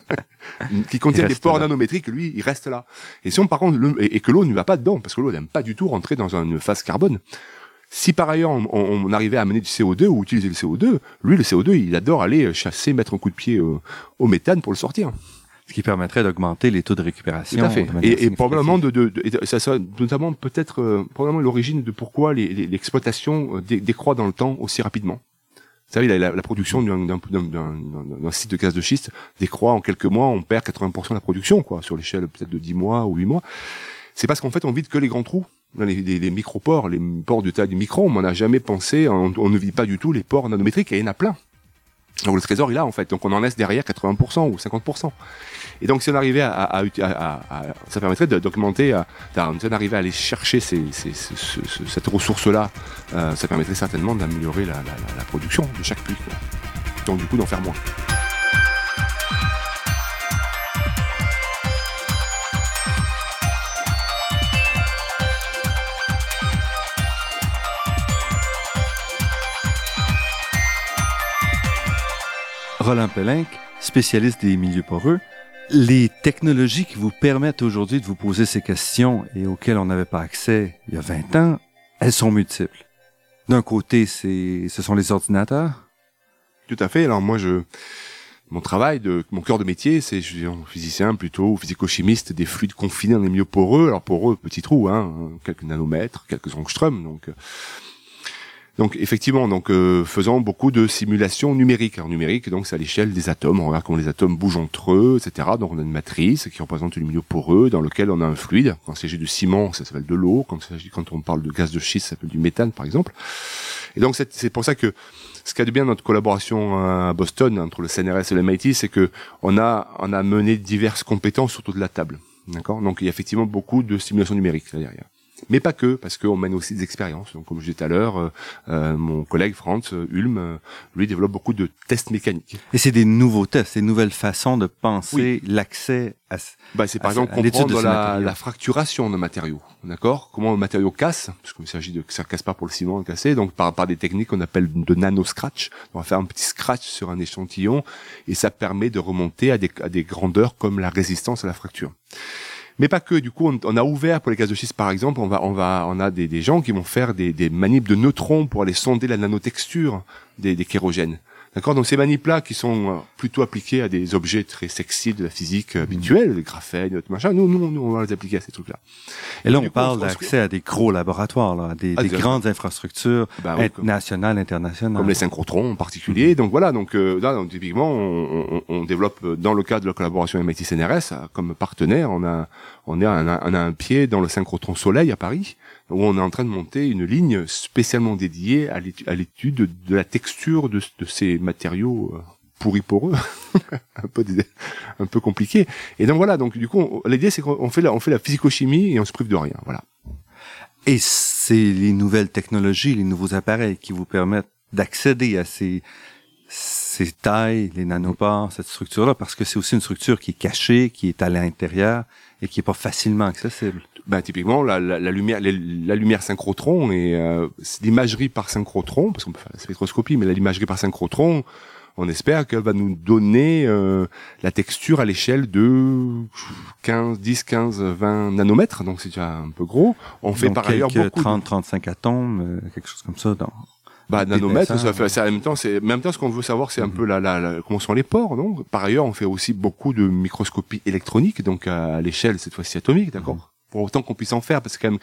qui contient des ports nanométriques, lui, il reste là. Et si on par contre, et, que l'eau ne va pas dedans, parce que l'eau n'aime pas du tout rentrer dans une phase carbone. Si par ailleurs on, arrivait à amener du CO2 ou utiliser le CO2, lui le CO2 il adore aller chasser, mettre un coup de pied au, méthane pour le sortir. Ce qui permettrait d'augmenter les taux de récupération. Tout à fait. Et, probablement de, de, ça soit notamment peut-être euh, probablement l'origine de pourquoi l'exploitation euh, décroît dans le temps aussi rapidement. Vous savez, la, la production d'un site de gaz de schiste décroît en quelques mois, on perd 80% de la production, quoi, sur l'échelle peut-être de 10 mois ou 8 mois. C'est parce qu'en fait, on vide que les grands trous les, les, les micropores, les ports de taille du micron, on n'a jamais pensé, on, ne vit pas du tout les ports nanométriques, et il y en a plein. Donc le trésor est là en fait, donc on en laisse derrière 80% ou 50%. Et donc si on arrivait à, à, à, ça permettrait de documenter, si on arrivait à aller chercher ces, ces, cette ressource-là, euh, ça permettrait certainement d'améliorer la, la, la, production de chaque puits. Donc du coup d'en faire moins. Roland Pelinck, spécialiste des milieux poreux. Les technologies qui vous permettent aujourd'hui de vous poser ces questions et auxquelles on n'avait pas accès il y a 20 ans, elles sont multiples. D'un côté, c'est, ce sont les ordinateurs. Tout à fait. Alors moi, je, mon travail, de, mon cœur de métier, c'est je suis un physicien plutôt physico-chimiste des fluides confinés dans les milieux poreux. Alors poreux, petit trou, hein, quelques nanomètres, quelques angstroms. Donc donc effectivement, donc euh, faisant beaucoup de simulations numériques. Alors numérique, donc c'est à l'échelle des atomes. On regarde comment les atomes bougent entre eux, etc. Donc on a une matrice qui représente le milieu poreux dans lequel on a un fluide. Quand il s'agit de ciment, ça s'appelle de l'eau. Quand, quand on parle de gaz de schiste, ça s'appelle du méthane, par exemple. Et donc c'est pour ça que ce qu'il a de bien notre collaboration à Boston entre le CNRS et le MIT, c'est que on a on a mené diverses compétences autour de la table. D'accord? Donc il y a effectivement beaucoup de simulations numériques derrière mais pas que, parce qu'on mène aussi des expériences. Donc, comme je disais tout à l'heure, euh, euh mon collègue Franz Ulm, euh, lui, développe beaucoup de tests mécaniques. Et c'est des nouveaux tests, des nouvelles façons de penser l'accès à. Bah, c'est par exemple comprendre la, la, fracturation de matériaux, d'accord? Comment un matériau casse, parce qu'il s'agit de que ça casse pas pour le ciment casser, donc par par des techniques qu'on appelle de nano scratch. On va faire un petit scratch sur un échantillon et ça permet de remonter à des, à des grandeurs comme la résistance à la fracture. Mais pas que. Du coup, on, a ouvert pour les gaz de schiste, par exemple, on va, on va, on a des, gens qui vont faire des, des manips de neutrons pour aller sonder la nanotexture des, des kérogènes. D'accord Donc ces manips-là qui sont euh, plutôt appliqués à des objets très sexy de la physique euh, habituelle, les graphènes, tout machin, nous, nous, nous, on va les appliquer à ces trucs-là. Et là, on parle d'accès à des gros laboratoires, là, des, ah, des grandes infrastructures bah nationales, internationales. Comme les synchrotrons en particulier. Donc voilà, donc euh, là, donc, typiquement, on, on, on, développe dans le cadre de la collaboration MIT-CNRS, comme partenaire, on a, on, est, on a un pied dans le synchrotron Soleil à Paris, où on est en train de monter une ligne spécialement dédiée à l'étude de la texture de, ces matériaux euh, pourris poreux, un peu compliqué. Et donc voilà, donc du coup, l'idée c'est qu'on fait la, on fait la physico-chimie et on se prive de rien, voilà. Et c'est les nouvelles technologies, les nouveaux appareils qui vous permettent d'accéder à ces, ces tailles, les nanopores, cette structure-là, parce que c'est aussi une structure qui est cachée, qui est à l'intérieur et qui est pas facilement accessible. Ben, typiquement, la, la, la lumière, la lumière synchrotron et euh, l'imagerie par synchrotron, parce qu'on peut faire la spectroscopie, mais l'imagerie par synchrotron, on espère qu'elle va nous donner euh, la texture à l'échelle de 15, 10, 15, 20 nanomètres, donc c'est déjà un peu gros. On fait par ailleurs beaucoup 30, 35 atomes, euh, quelque chose comme ça dans bah, nanomètres, ça fait, ça, en même temps, c'est, en même temps, ce qu'on veut savoir, c'est un mhm. peu la, la, comment sont les pores, non? Par ailleurs, on fait aussi beaucoup de microscopie électronique, donc à, l'échelle, cette fois-ci atomique, d'accord? Pour autant qu'on puisse en faire, parce que c'est quand même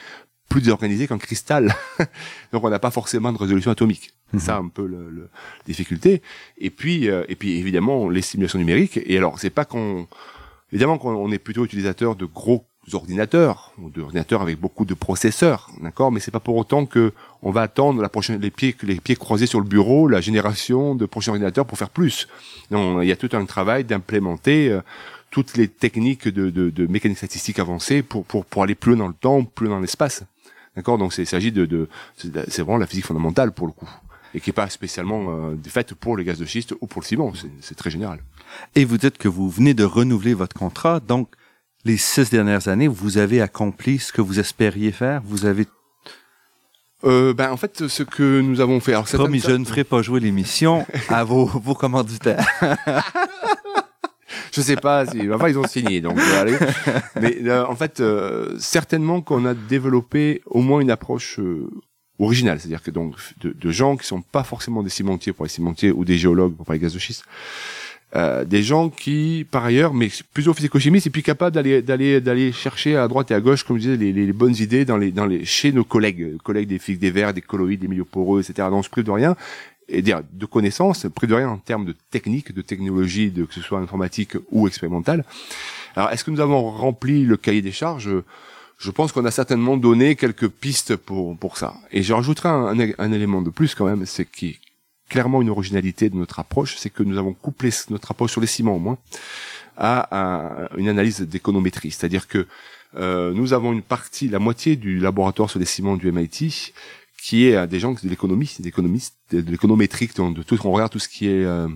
plus organisé qu'un cristal. donc on n'a pas forcément de résolution atomique. C'est ça mhm. un peu le, le, difficulté. Et puis, euh, et puis évidemment, les simulations numériques. Et alors, c'est pas qu'on, évidemment qu'on est plutôt utilisateur de gros ordinateurs ou d'ordinateurs avec beaucoup de processeurs, d'accord, mais c'est pas pour autant que on va attendre la prochaine les pieds les pieds croisés sur le bureau, la génération de prochains ordinateurs pour faire plus. Non, il y a tout un travail d'implémenter euh, toutes les techniques de, de, de, mécanique statistique avancée pour, pour, pour aller plus dans le temps, plus dans l'espace. D'accord? Donc il s'agit de, de c'est vraiment la physique fondamentale pour le coup et qui est pas spécialement euh, faite pour les gaz de schiste ou pour le ciment, c'est très général. Et vous dites que vous venez de renouveler votre contrat, donc les six dernières années, vous avez accompli ce que vous espériez faire Vous avez euh, ben en fait, ce que nous avons fait. Alors, Promis, je ne ferai pas jouer l'émission à vos, vos commanditaires. je sais pas si, enfin ils ont signé, donc euh, Mais euh, en fait, euh, certainement qu'on a développé au moins une approche originale, c'est-à-dire que donc de, de, gens qui sont pas forcément des cimentiers pour les cimentiers ou des géologues pour les gaz de schiste, euh, des gens qui, par ailleurs, mais plutôt physico-chimistes, et puis capables d'aller d'aller d'aller chercher à droite et à gauche, comme je disais, les, les, bonnes idées dans les dans les chez nos collègues, collègues des physiques des verres, des colloïdes, des milieux poreux, etc. Donc, je prive de rien et dire de connaissances, prive de rien en termes de technique, de technologie, de que ce soit informatique ou expérimentale. Alors, est-ce que nous avons rempli le cahier des charges? Je pense qu'on a certainement donné quelques pistes pour pour ça. Et je rajouterai un, un, un élément de plus quand même, c'est qui clairement une originalité de notre approche, c'est que nous avons couplé notre approche sur les ciments au moins à, une analyse d'économétrie, c'est-à-dire que euh, nous avons une partie, la moitié du laboratoire sur les ciments du MIT, qui est des gens de l'économie, des économistes, de, l'économétrique, de tout, on regarde tout ce qui est euh,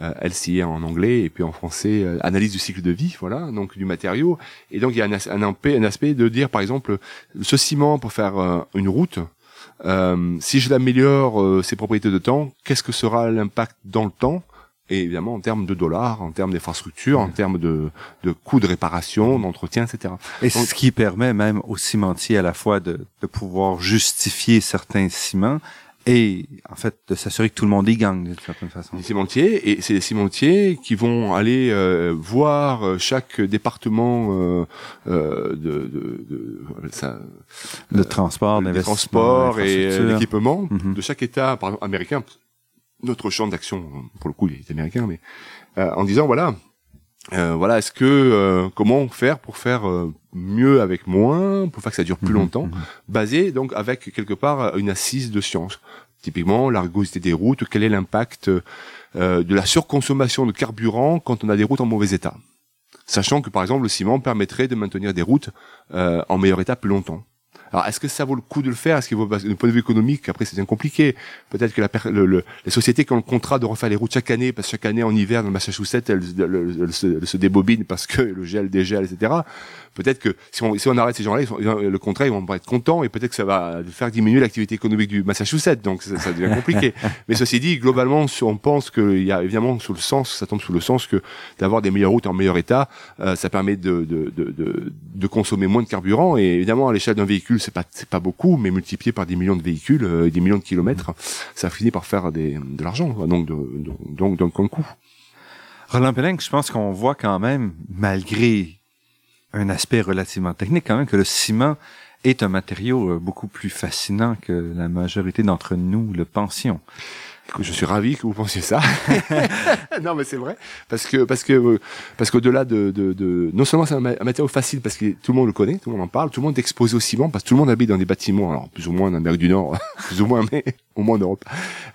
euh LCA en anglais et puis en français euh, analyse du cycle de vie, voilà, donc du matériau. Et donc il y a un, un, un aspect de dire par exemple ce ciment pour faire euh, une route, euh, si je l'améliore euh, ses propriétés de temps, qu'est-ce que sera l'impact dans le temps? Et évidemment en termes de dollars, en termes d'infrastructures, en termes de, de coûts de réparation, d'entretien, etc. Et ce qui permet même aux cimentiers à la fois de, de pouvoir justifier certains ciments et en fait de s'assurer que tout le monde y gagne d'une certaine façon. Les cimentiers et c'est les cimentiers qui vont aller euh, voir euh, chaque département euh, euh de, de, de, ça, le transport, le transport et l'équipement mhm. de chaque État, par exemple américain. Notre champ d'action, pour le coup, il est américain, mais en disant voilà, voilà, est-ce que comment faire pour faire mieux avec moins, pour faire que ça dure plus mhm. longtemps, mhm. basé donc avec quelque part une assise de science. Typiquement, l'argosité des routes, quel est l'impact euh, de la surconsommation de carburant quand on a des routes en mauvais état? Sachant que, par exemple, le ciment permettrait de maintenir des routes euh, en meilleur état plus longtemps. Alors, est-ce que ça vaut le coup de le faire? Est-ce qu'il vaut, d'un point de vue économique, après c'est bien compliqué. Peut-être que la, le, les sociétés qui ont le contrat de refaire les routes chaque année, parce que chaque année en hiver dans le Massachusetts, elles, se, se, débobinent parce que le gel dégèle, etc peut-être que si on, si on arrête ces gens-là, le contraire, ils vont pas être contents et peut-être que ça va faire diminuer l'activité économique du Massachusetts. Donc ça, ça devient compliqué. Mais ceci dit, globalement, on pense qu'il y a évidemment sous le sens, ça tombe sous le sens que d'avoir des meilleures routes en meilleur état, euh, ça permet de, de, de, de, consommer moins de carburant. Et évidemment, à l'échelle d'un véhicule, c'est pas c'est pas beaucoup, mais multiplié par des millions de véhicules, euh, des millions de kilomètres, ça finit par faire de l'argent, donc de, donc d'un coût. Roland Pelling, je pense qu'on voit quand même, malgré un aspect relativement technique quand même que le ciment est un matériau euh, beaucoup plus fascinant que la majorité d'entre nous le pensions. Je suis ravi que vous pensiez ça. non, mais c'est vrai, parce que parce que parce qu'au-delà de, de, non seulement c'est un, matériau facile parce que tout le monde le connaît, tout le monde en parle, tout le monde est exposé au ciment parce que tout le monde habite dans des bâtiments, alors plus ou moins en Amérique du Nord, plus ou moins, mais au moins en Europe,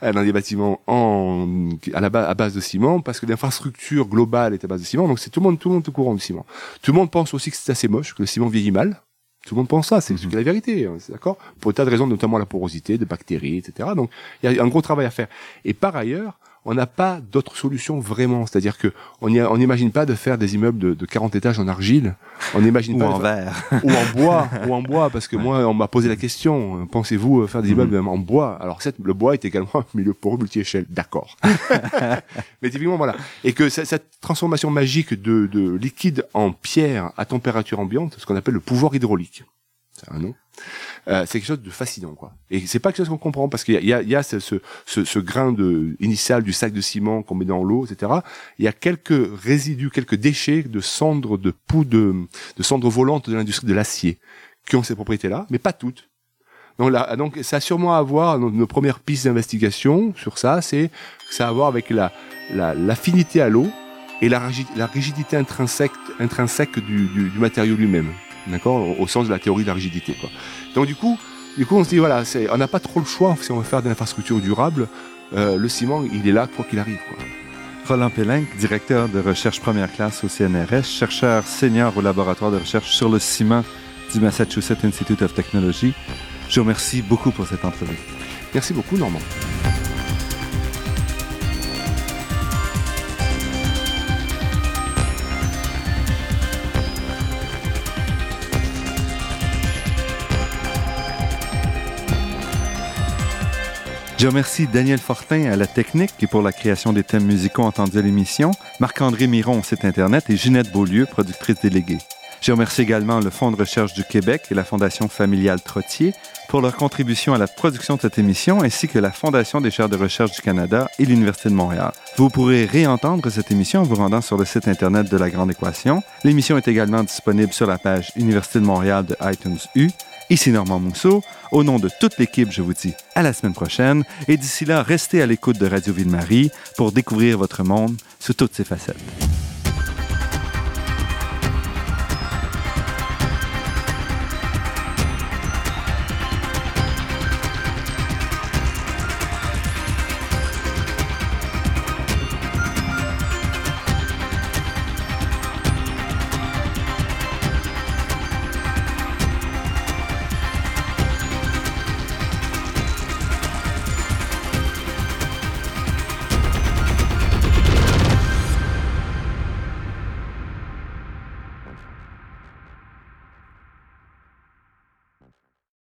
euh, dans des bâtiments en à la base de ciment parce que l'infrastructure globale est à base de ciment, donc c'est tout le monde tout le monde au courant du ciment. Tout le monde pense aussi que c'est assez moche, que le ciment vieillit mal. Tout le monde pense ça, c'est Mhm. la vérité, hein, c'est d'accord Pour des tas de raisons, notamment la porosité, de bactéries, etc. Donc, il y a un gros travail à faire. Et par ailleurs, on n'a pas d'autre solution vraiment. C'est-à-dire que on n'imagine pas de faire des immeubles de, de 40 étages en argile. On n'imagine Ou pas de en verre. ou en bois, ou en bois, parce que moi, on m'a posé la question, euh, pensez-vous euh, faire des Mhm. immeubles en bois? Alors, le bois est également un milieu pour multi-échelle, d'accord. Mais typiquement, voilà. Et que ce- cette transformation magique de, de liquide en pierre à température ambiante, ce qu'on appelle le pouvoir hydraulique, c'est un nom, euh, c'est quelque chose de fascinant, quoi. Et c'est pas quelque chose qu'on comprend, parce qu'il y a, il y a, ce, ce, ce, grain de, initial du sac de ciment qu'on met dans l'eau, etc. Il y a quelques résidus, quelques déchets de cendres de poudre, de, de cendres volantes de l'industrie de l'acier qui ont ces propriétés-là, mais pas toutes. Donc, là, donc ça a sûrement à voir, donc, nos premières pistes d'investigation sur ça, c'est ça a à voir avec la la- l'affinité à l'eau et la rigidité intrinsèque, intrinsèque du, du, du matériau lui-même, d'accord, au, sens de la théorie de la rigidité. Quoi. Donc du coup, du coup, on se dit voilà, on n'a pas trop le choix si on veut faire de l'infrastructure durable. euh, le ciment, il est là quoi qu'il arrive. Quoi. Roland Pélinck, directeur de recherche première classe au CNRS, chercheur senior au laboratoire de recherche sur le ciment du Massachusetts Institute of Technology. Je vous remercie beaucoup pour cette entrevue. Merci beaucoup, Normand. Je remercie Daniel Fortin à la technique et pour la création des thèmes musicaux entendus à l'émission, Marc-André Miron au site Internet et Ginette Beaulieu, productrice déléguée. Je remercie également le Fonds de recherche du Québec et la Fondation familiale Trottier pour leur contribution à la production de cette émission, ainsi que la Fondation des chaires de recherche du Canada et l'Université de Montréal. Vous pourrez réentendre cette émission en vous rendant sur le site Internet de La Grande Équation. L'émission est également disponible sur la page Université de Montréal de iTunes U. Ici Normand Mousseau. Au nom de toute l'équipe, je vous dis à la semaine prochaine et d'ici là, restez à l'écoute de Radio Ville-Marie pour découvrir votre monde sous toutes ses facettes.